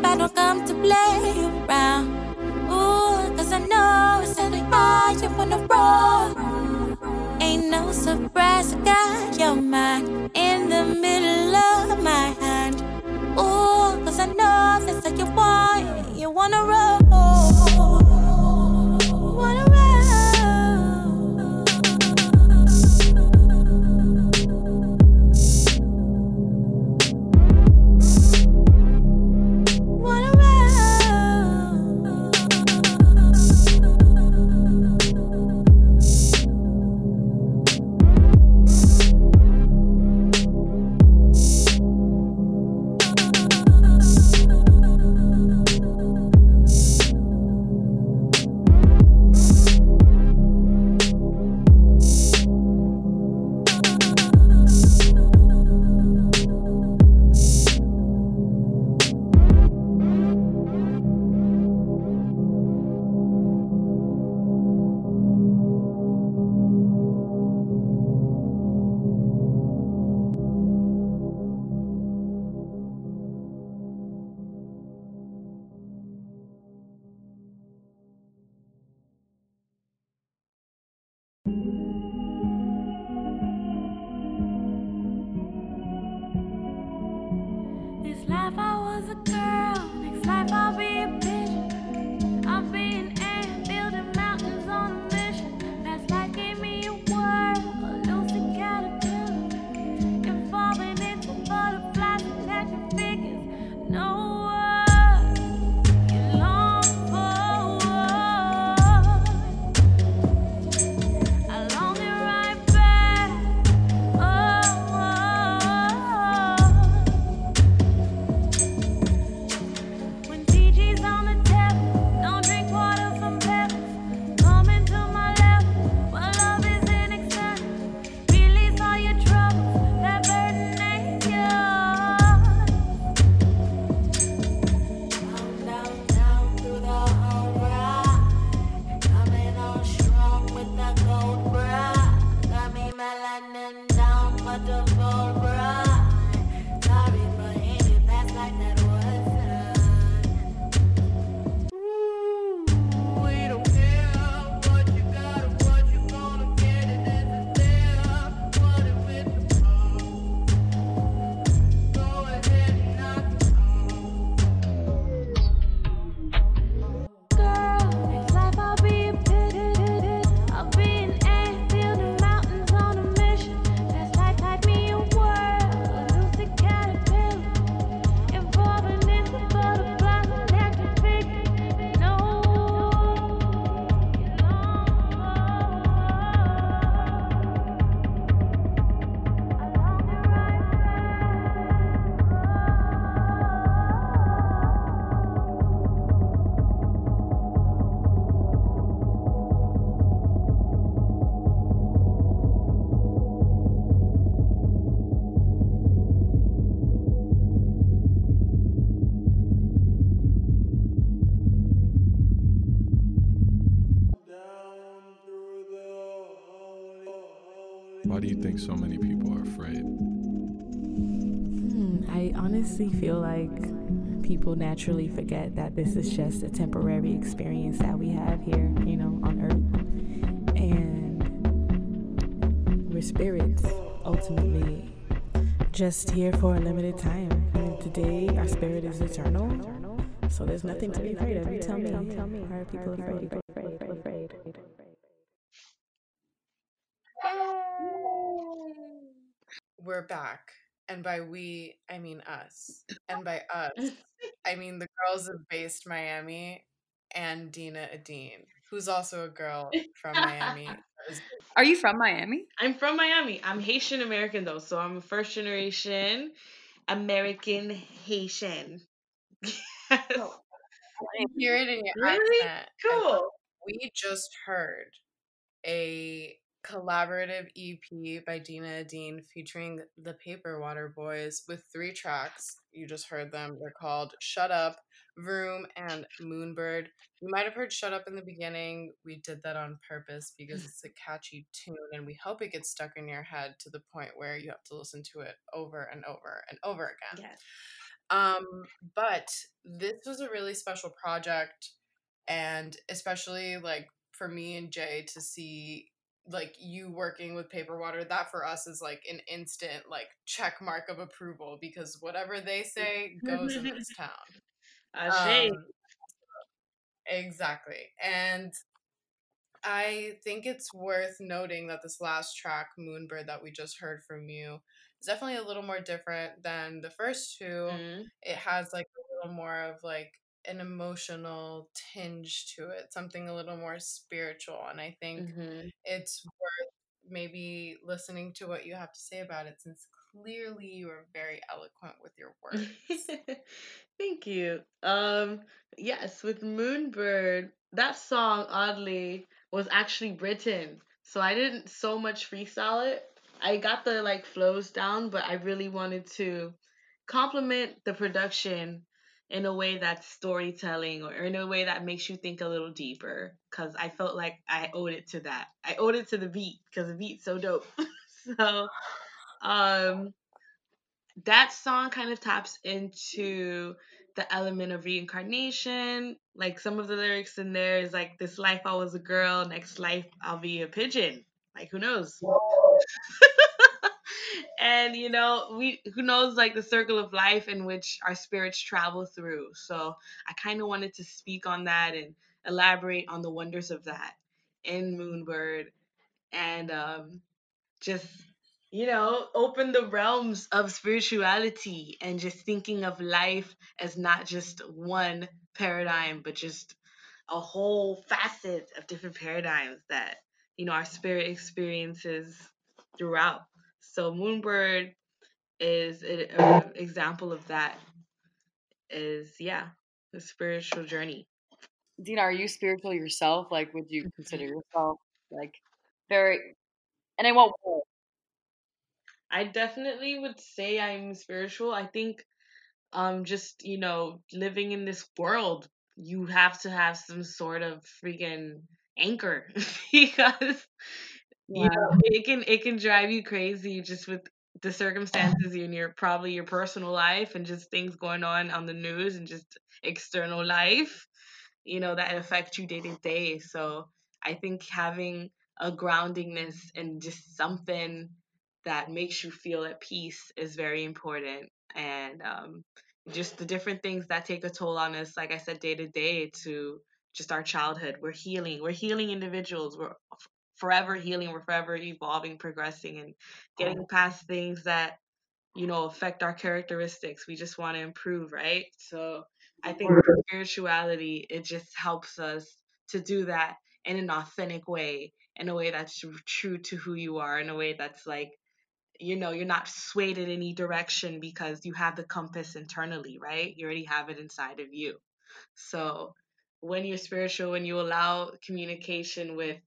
if I don't come to play around. Ooh, cause I know it's an by you wanna roll. Ain't no surprise, I got your mind in the middle of my hand. Ooh, cause I know that's like you want, you wanna roll. I honestly feel like people naturally forget that this is just a temporary experience that we have here, you know, on Earth. And we're spirits, ultimately, just here for a limited time. And today, our spirit is eternal. So there's nothing to be afraid of. You tell me. Why are people afraid? Afraid. afraid? We're back. And by we, I mean us. And by us, I mean the girls of Based Miami and Dina Ayada, who's also a girl from Miami. Are you from Miami? I'm from Miami. I'm Haitian American though, so I'm a first generation American Haitian. I hear it in your Really? accent. and cool. We just heard a collaborative EP by Dina Dean featuring the Paper Water Boys with three tracks. You just heard them. They're called Shut Up, Vroom, and Moonbird. You might have heard Shut Up in the beginning. We did that on purpose because it's a catchy tune and we hope it gets stuck in your head to the point where you have to listen to it over and over and over again. Yes. Um, but this was a really special project, and especially like for me and Jay to see like you working with paper water that for us is like an instant like check mark of approval because whatever they say goes in this town. Um, exactly and i think it's worth noting that this last track moonbird that we just heard from you is definitely a little more different than the first two Mhm. it has like a little more of like an emotional tinge to it something a little more spiritual and i think Mhm. it's worth maybe listening to what you have to say about it since clearly you are very eloquent with your words Thank you. Um, yes, with Moonbird, that song oddly was actually written. So I didn't so much freestyle it. I got the like flows down, but I really wanted to complement the production in a way that's storytelling or in a way that makes you think a little deeper because I felt like I owed it to that. I owed it to the beat because the beat's so dope. so um that song kind of taps into the element of reincarnation. Like some of the lyrics in there is like, "This life I was a girl, next life I'll be a pigeon." Like who knows? and you know, we who knows like the circle of life in which our spirits travel through. So I kind of wanted to speak on that and elaborate on the wonders of that in Moonbird and um just you know, open the realms of spirituality and just thinking of life as not just one paradigm, but just a whole facet of different paradigms that, you know, our spirit experiences throughout. So Moonbird is an example of that is, yeah, the spiritual journey. Dina, are you spiritual yourself? Like, would you consider yourself like very, and I way? I definitely would say I'm spiritual. I think um just, you know, living in this world, you have to have some sort of freaking anchor because you know, it can it can drive you crazy just with the circumstances in your probably your personal life and just things going on on the news and just external life, you know, that affect you day to day. So I think having a groundingness and just something that makes you feel at peace is very important. And um, just the different things that take a toll on us, like I said, day to day to just our childhood. We're healing. We're healing individuals. We're forever healing. We're forever evolving, progressing, and getting past things that you know affect our characteristics. We just want to improve, right? So I think spirituality, it just helps us to do that in an authentic way, in a way that's true to who you are, in a way that's like you know you're not swayed in any direction because you have the compass internally right you already have it inside of you so when you're spiritual when you allow communication with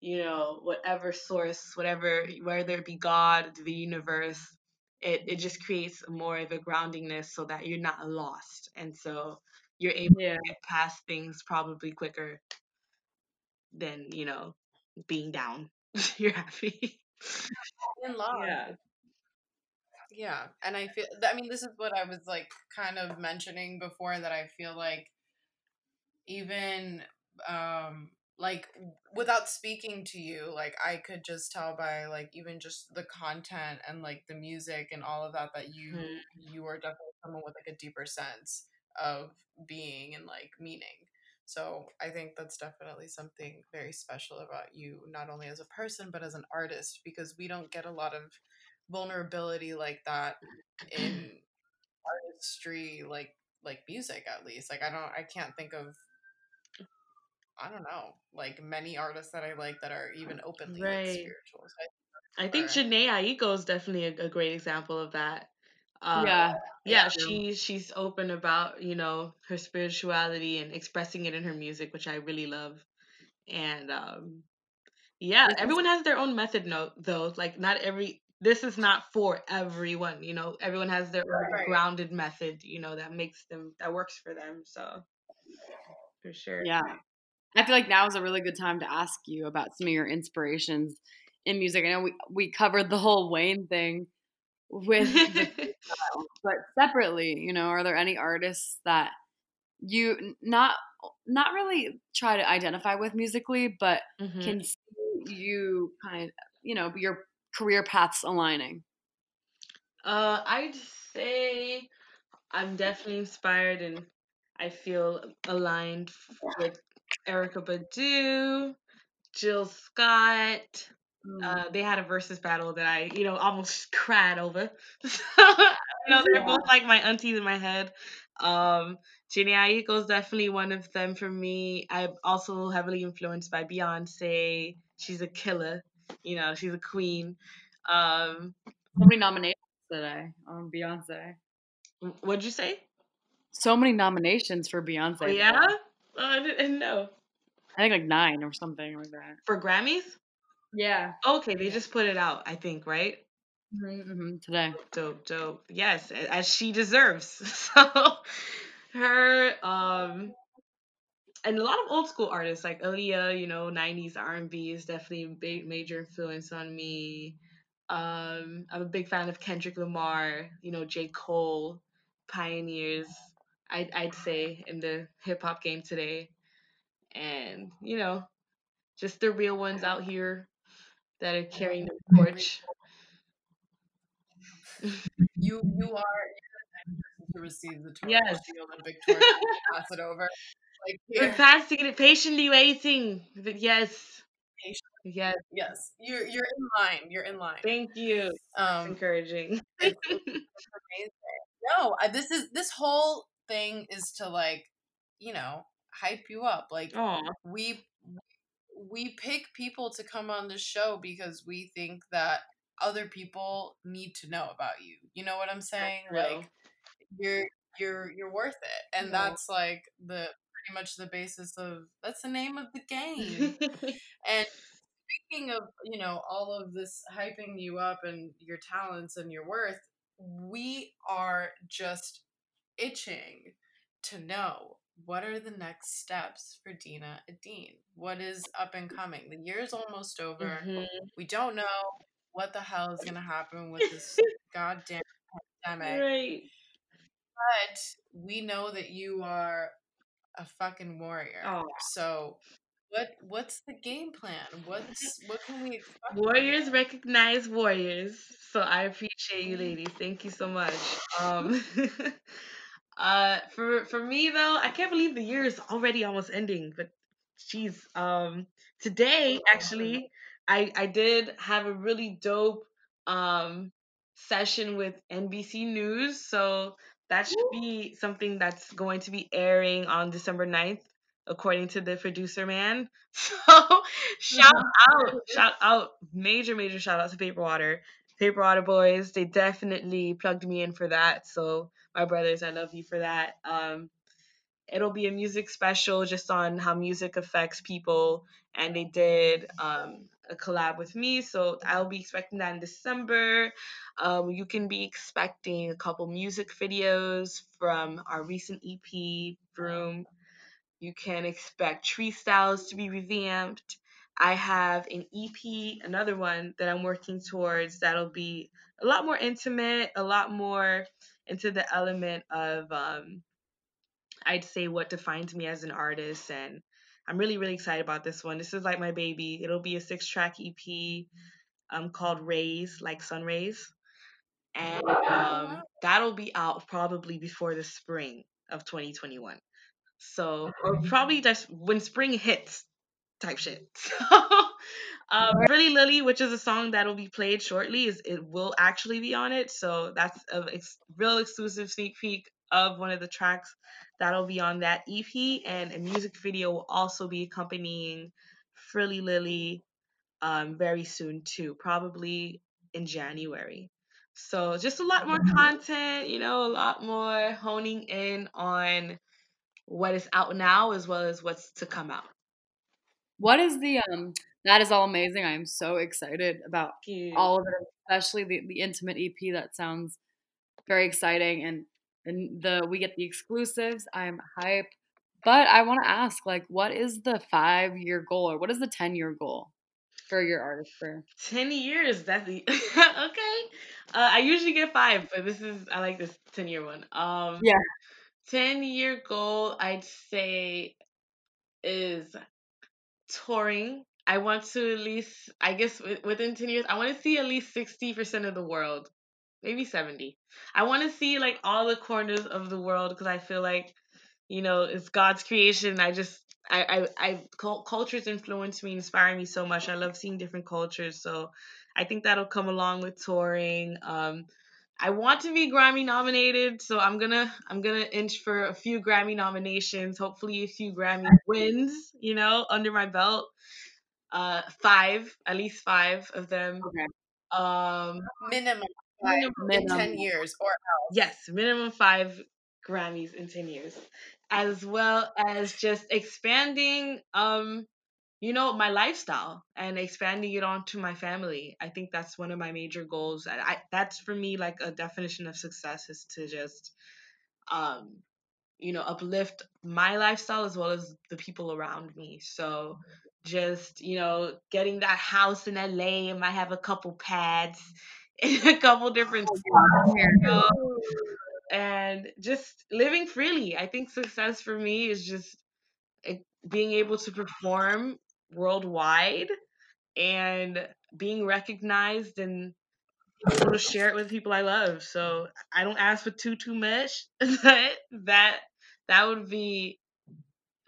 you know whatever source whatever whether it be god the universe it, it just creates more of a groundingness so that you're not lost and so you're able Yeah. to get past things probably quicker than you know being down you're happy In love. yeah Yeah, and I feel. I mean, this is what I was like kind of mentioning before that I feel like even um like without speaking to you, like I could just tell by like even just the content and like the music and all of that that you Mhm. you are definitely someone with like a deeper sense of being and like meaning. So I think that's definitely something very special about you, not only as a person but as an artist, because we don't get a lot of vulnerability like that in artistry like like music at least like i don't i can't think of i don't know like many artists that i like that are even openly like spiritual So I I think Sure. Jhené Aiko is definitely a, a great example of that. Uh, yeah. yeah, she she's open about you know her spirituality and expressing it in her music, which I really love. And um, yeah, This is- everyone has their own method, note though. Like not every this is not for everyone. You know, everyone has their own grounded method. You know that makes them that works for them. So for sure. Yeah. I feel like now is a really good time to ask you about some of your inspirations in music. I know we, we covered the whole Wayne thing with the but separately, you know, are there any artists that you not not really try to identify with musically, but Mhm. can see you kind of, you know, your career paths aligning? Uh, I'd say I'm definitely inspired and I feel aligned with Erykah Badu, Jill Scott. Mm. Uh, they had a versus battle that I, you know, almost cried over. you know, they're both like my aunties in my head. Um, Jhené Aiko is definitely one of them for me. I'm also heavily influenced by Beyonce. She's a killer. You know, she's a queen. Um, So many nominations today on Beyonce. what'd you say? So many nominations for Beyonce. Oh, today. Oh, I didn't know. I think like nine or something like that. For Grammys? Yeah. Okay, they just put it out, I think, right? hmm today. Dope, dope. Yes, as she deserves. So her um and a lot of old school artists like Aaliyah, you know, 90s R&B is definitely a big major influence on me. Um I'm a big fan of Kendrick Lamar, you know, J. Cole, pioneers. I'd I'd say in the hip hop game today. And, you know, just the real ones out here that are carrying the torch. you you are you're the next person to receive the torch Yes. the olympic torch pass it over like We're passing it, patiently waiting. But yes, Patient- yes, yes you're you're in line you're in line thank you. um Encouraging. it's, it's amazing. No, I, this is this whole thing is to like, you know, hype you up. Like Oh, we we pick people to come on the show because we think that other people need to know about you. You know what I'm saying? Like you're you're you're worth it, and Yeah. that's like the pretty much the basis of that's the name of the game. And speaking of, you know, all of this hyping you up and your talents and your worth, we are just itching to know what are the next steps for Dina Ayada? What is up and coming? The year's almost over. Mhm. We don't know what the hell is gonna happen with this goddamn pandemic. Right. But we know that you are a fucking warrior. Oh. So what what's the game plan? What's what can we expect? Warriors recognize warriors. So I appreciate you ladies. Thank you so much. Um uh for for me though, I can't believe the year is already almost ending, but jeez. Um today actually I I did have a really dope um session with NBC News. So that should be something that's going to be airing on December 9th, according to the producer man. So shout out, shout out, major, major shout out to Paper Water. Paper Water Boys, they definitely plugged me in for that. So my brothers, I love you for that. Um it'll be a music special just on how music affects people and they did um, a collab with me. So i'll be expecting that in december. Um, you can be expecting a couple music videos from our recent ep Vroom you can expect tree styles to be revamped i have an ep another one that i'm working towards that'll be a lot more intimate a lot more into the element of um, I'd say what defines me as an artist and I'm really really excited about this one. This is like my baby. It'll be a six track EP um called Rays, like sun rays. And um that'll be out probably before the spring of 2021. So or probably just when spring hits type shit. So um Really Lily, which is a song that'll be played shortly, is it will actually be on it. So that's a ex- real exclusive sneak peek of one of the tracks that'll be on that EP, and a music video will also be accompanying Frilly Lily um, very soon too, probably in January. So just a lot more content, you know, a lot more honing in on what is out now as well as what's to come out. What is the um? That is all amazing. I am so excited about all of it, especially the the intimate EP. That sounds very exciting, and and the we get the exclusives. I'm hype. But I want to ask, like, what is the five year goal or what is the ten year goal for your artist career? 10 years that's the okay uh, i usually get five but this is i like this 10 year one um Yeah. 10 year goal i'd say is touring. I want to at least i guess within 10 years i want to see at least 60% of the world maybe 70 i want to see like all the corners of the world because i feel like you know it's god's creation. I just i i, I cultures influence me inspire me so much. I love seeing different cultures so i think that'll come along with touring um I want to be Grammy nominated, so I'm gonna I'm gonna inch for a few Grammy nominations, hopefully a few Grammy wins, you know, under my belt. Uh, five, at least five of them. Okay. Um, Minimum five minimum, in ten years or yes, minimum five Grammys in ten years, as well as just expanding, um, you know, my lifestyle and expanding it onto my family. I think that's one of my major goals. I, I that's for me like a definition of success is to just, um, you know, uplift my lifestyle as well as the people around me. So just, you know, getting that house in LA, and I might have a couple pads in a couple different spots, you know, and just living freely. I think success for me is just eh, being able to perform worldwide and being recognized and able to share it with people I love. So I don't ask for too too much, but that that would be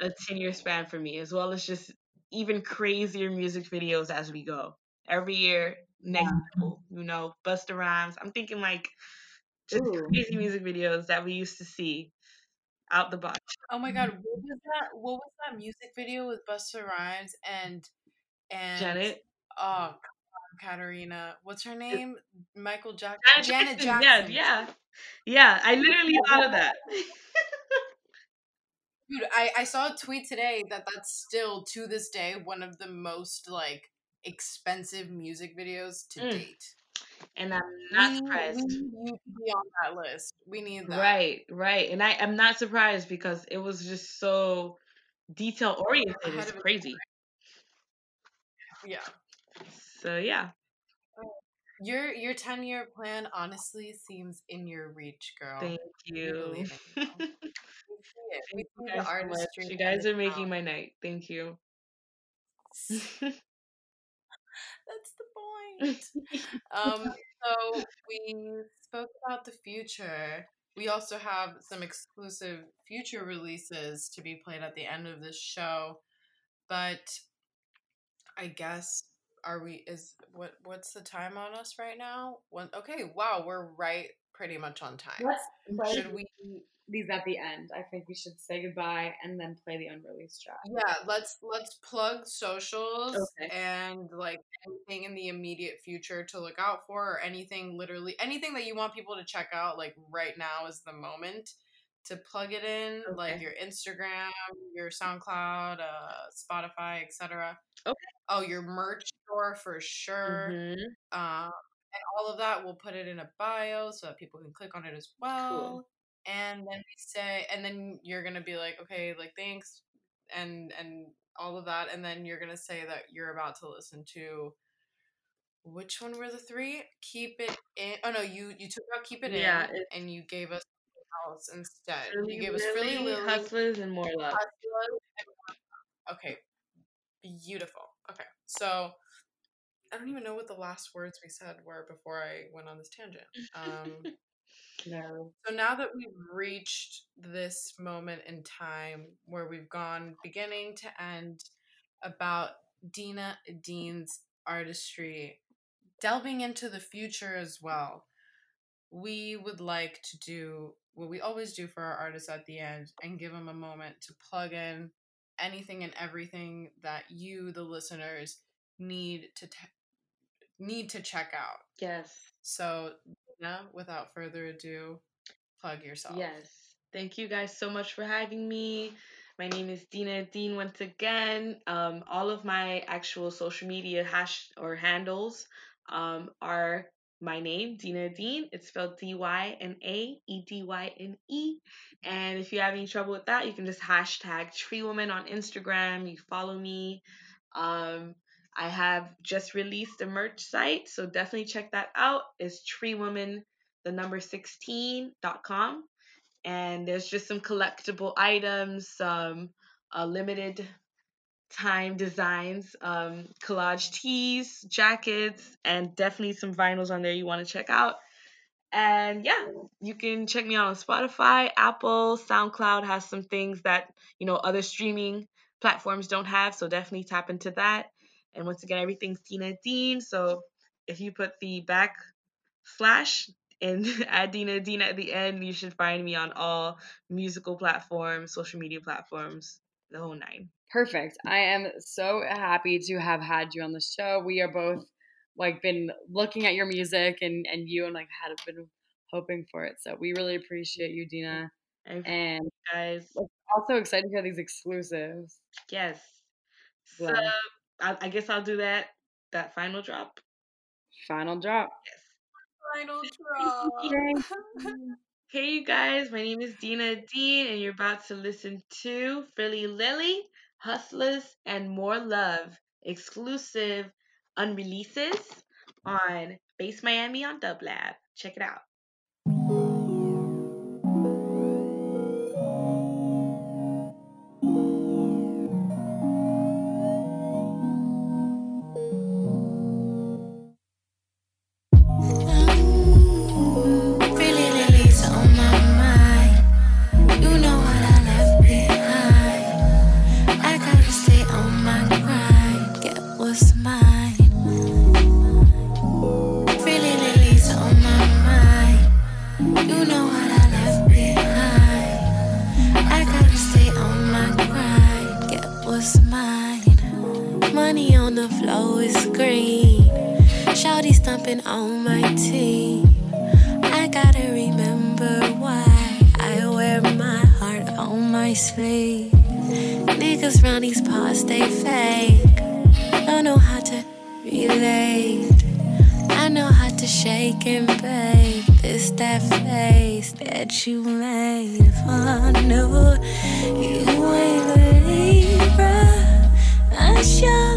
a 10 year span for me, as well as just even crazier music videos as we go. Every year, next level, mm-hmm. you know, Busta Rhymes. I'm thinking like just Ooh. crazy music videos that we used to see out the box. Oh my god, what was that? What was that music video with Busta Rhymes and and Janet. Oh, Katarina. What's her name? Michael Jackson. Janet Janet Jackson, Jackson. Yeah, yeah. Yeah, I literally thought of that. Dude, I, I saw a tweet today that that's still to this day one of the most like expensive music videos to Mm, date. And I'm not we, surprised. we need to be on that list. We need that. Right, right. And I am not surprised because it was just so detail oriented. It's crazy. Yeah. So yeah. Oh, your your ten year plan honestly seems in your reach, girl. Thank you. you. We see it. We Thank you guys so much. artistry. You guys are making my night. Thank you. Um, so we spoke about the future. We also have some exclusive future releases to be played at the end of this show. But I guess are we is what what's the time on us right now? One okay, wow, we're right pretty much on time. Should we these at the end. I think we should say goodbye and then play the unreleased track. Yeah, let's let's plug socials Okay. and like anything in the immediate future to look out for or anything literally anything that you want people to check out like right now is the moment to plug it in like your Instagram, your SoundCloud, uh Spotify, etc. Okay. Oh, your merch store for sure. Mhm. Um and all of that we'll put it in a bio so that people can click on it as well. And then we say and then you're gonna be like, okay, like thanks and and all of that, and then you're gonna say that you're about to listen to which one were the three? Keep it in oh no, you you took out keep it Yeah, in and you gave us else instead. Frilly you gave us really Lily, Lily, and more love. Hustlers, and More Love. Okay. Beautiful. Okay. So I don't even know what the last words we said were before I went on this tangent. Um No. So now that we've reached this moment in time where we've gone beginning to end about Dina Dean's artistry, delving into the future as well, we would like to do what we always do for our artists at the end and give them a moment to plug in anything and everything that you, the listeners, need to te- need to check out. Yes. So, Without further ado, plug yourself. Yes. Thank you guys so much for having me. My name is Dina Dean once again. Um, all of my actual social media hash or handles um, are my name, Dina Dean. It's spelled D Y N A E D Y N E. And if you have any trouble with that, you can just hashtag Tree Woman on Instagram. You follow me. Um, I have just released a merch site, so definitely check that out. It's treewoman, the number 16.com. And there's just some collectible items, some uh, limited time designs, um, collage tees, jackets, and definitely some vinyls on there you want to check out. And yeah, you can check me out on Spotify, Apple, SoundCloud has some things that, you know, other streaming platforms don't have, so definitely tap into that. And once again, everything's Dina Dean, so if you put the back slash and add Dina Dean at the end, you should find me on all musical platforms, social media platforms, the whole nine. Perfect. I am so happy to have had you on the show. We are both like been looking at your music and and you and like had been hoping for it. So we really appreciate you, Dina. And And guys, also excited to hear these exclusives. yes. So. I, I guess I'll do that that final drop. Final drop. Yes. Final drop. Hey, you guys, my name is Dina Dean, and you're about to listen to Frilly Lily, Hustlers, and More Love exclusive unreleases on Based Miami on Dub Lab. Check it out. You made. If I knew you ain't Libra, I sure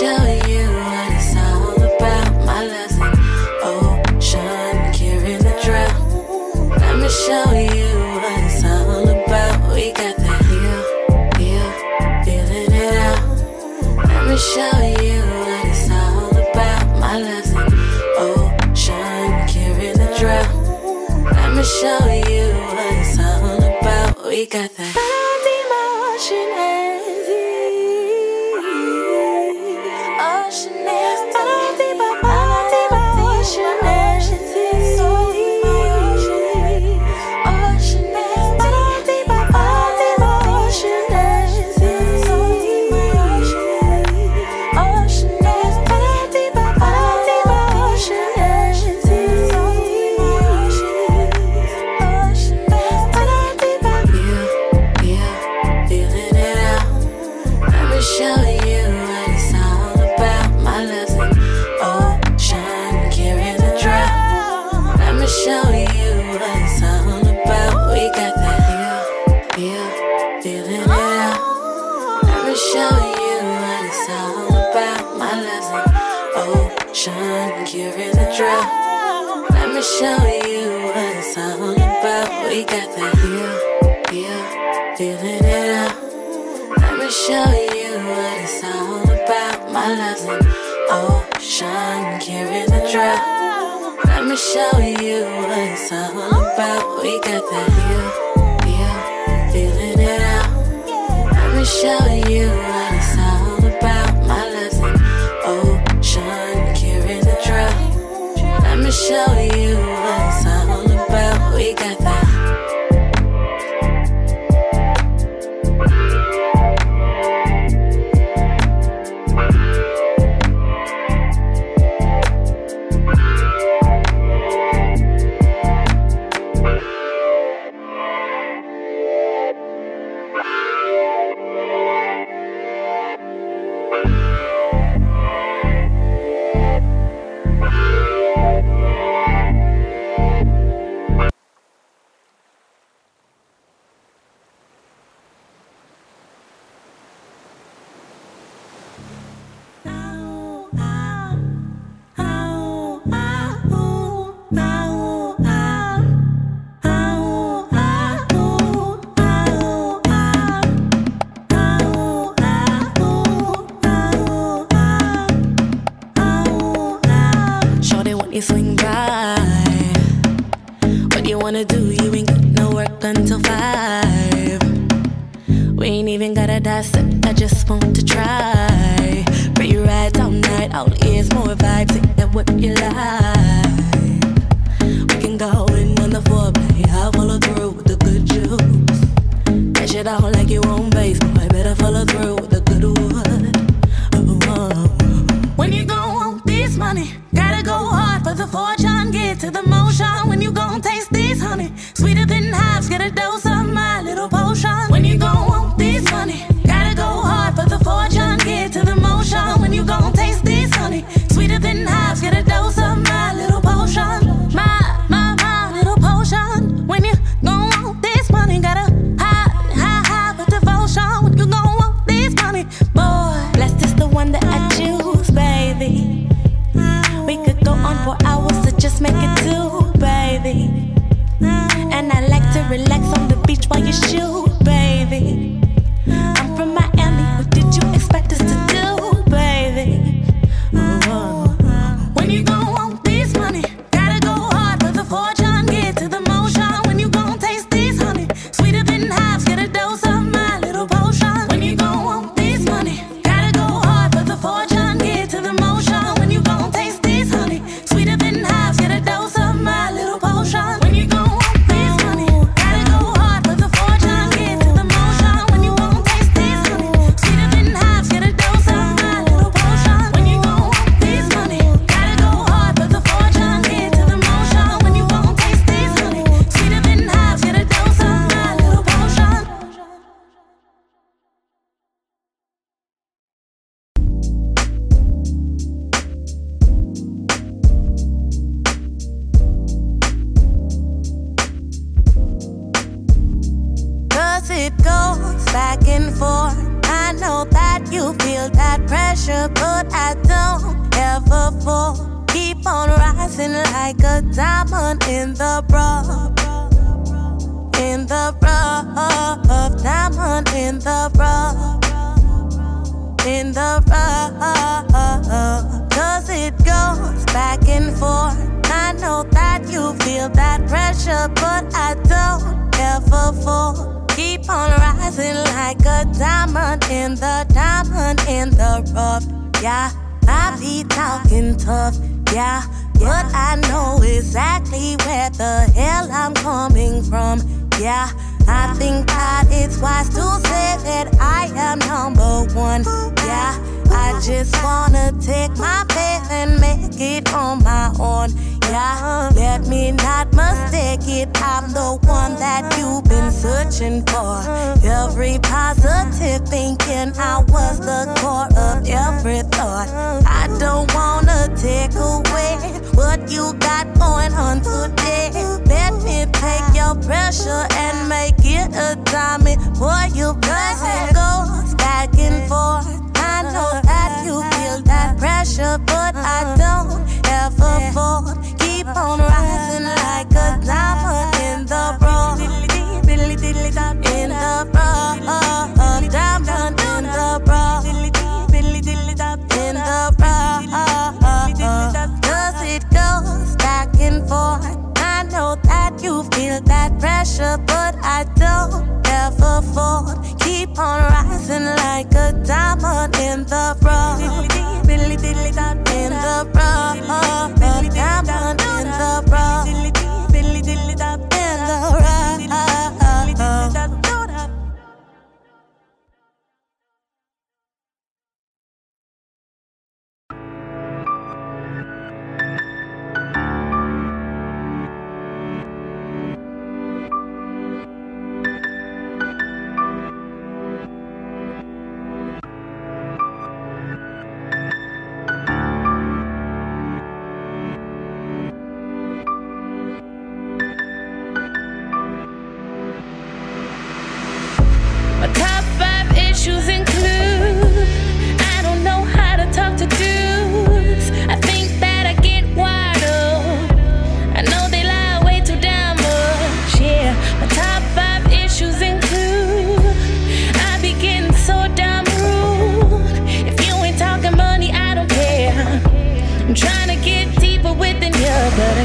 show wanna do, you ain't got no work until five. We ain't even gotta dissect, I just want to try. Free rides all night, all ears, more vibes, ain't that what you like? We can go in on the foreplay, I'll follow through with the good juice. That it out like you own base, boy, better follow through with the good wood. When you go want this money, gotta go hard for the fortune, get to the motion when you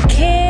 I can't.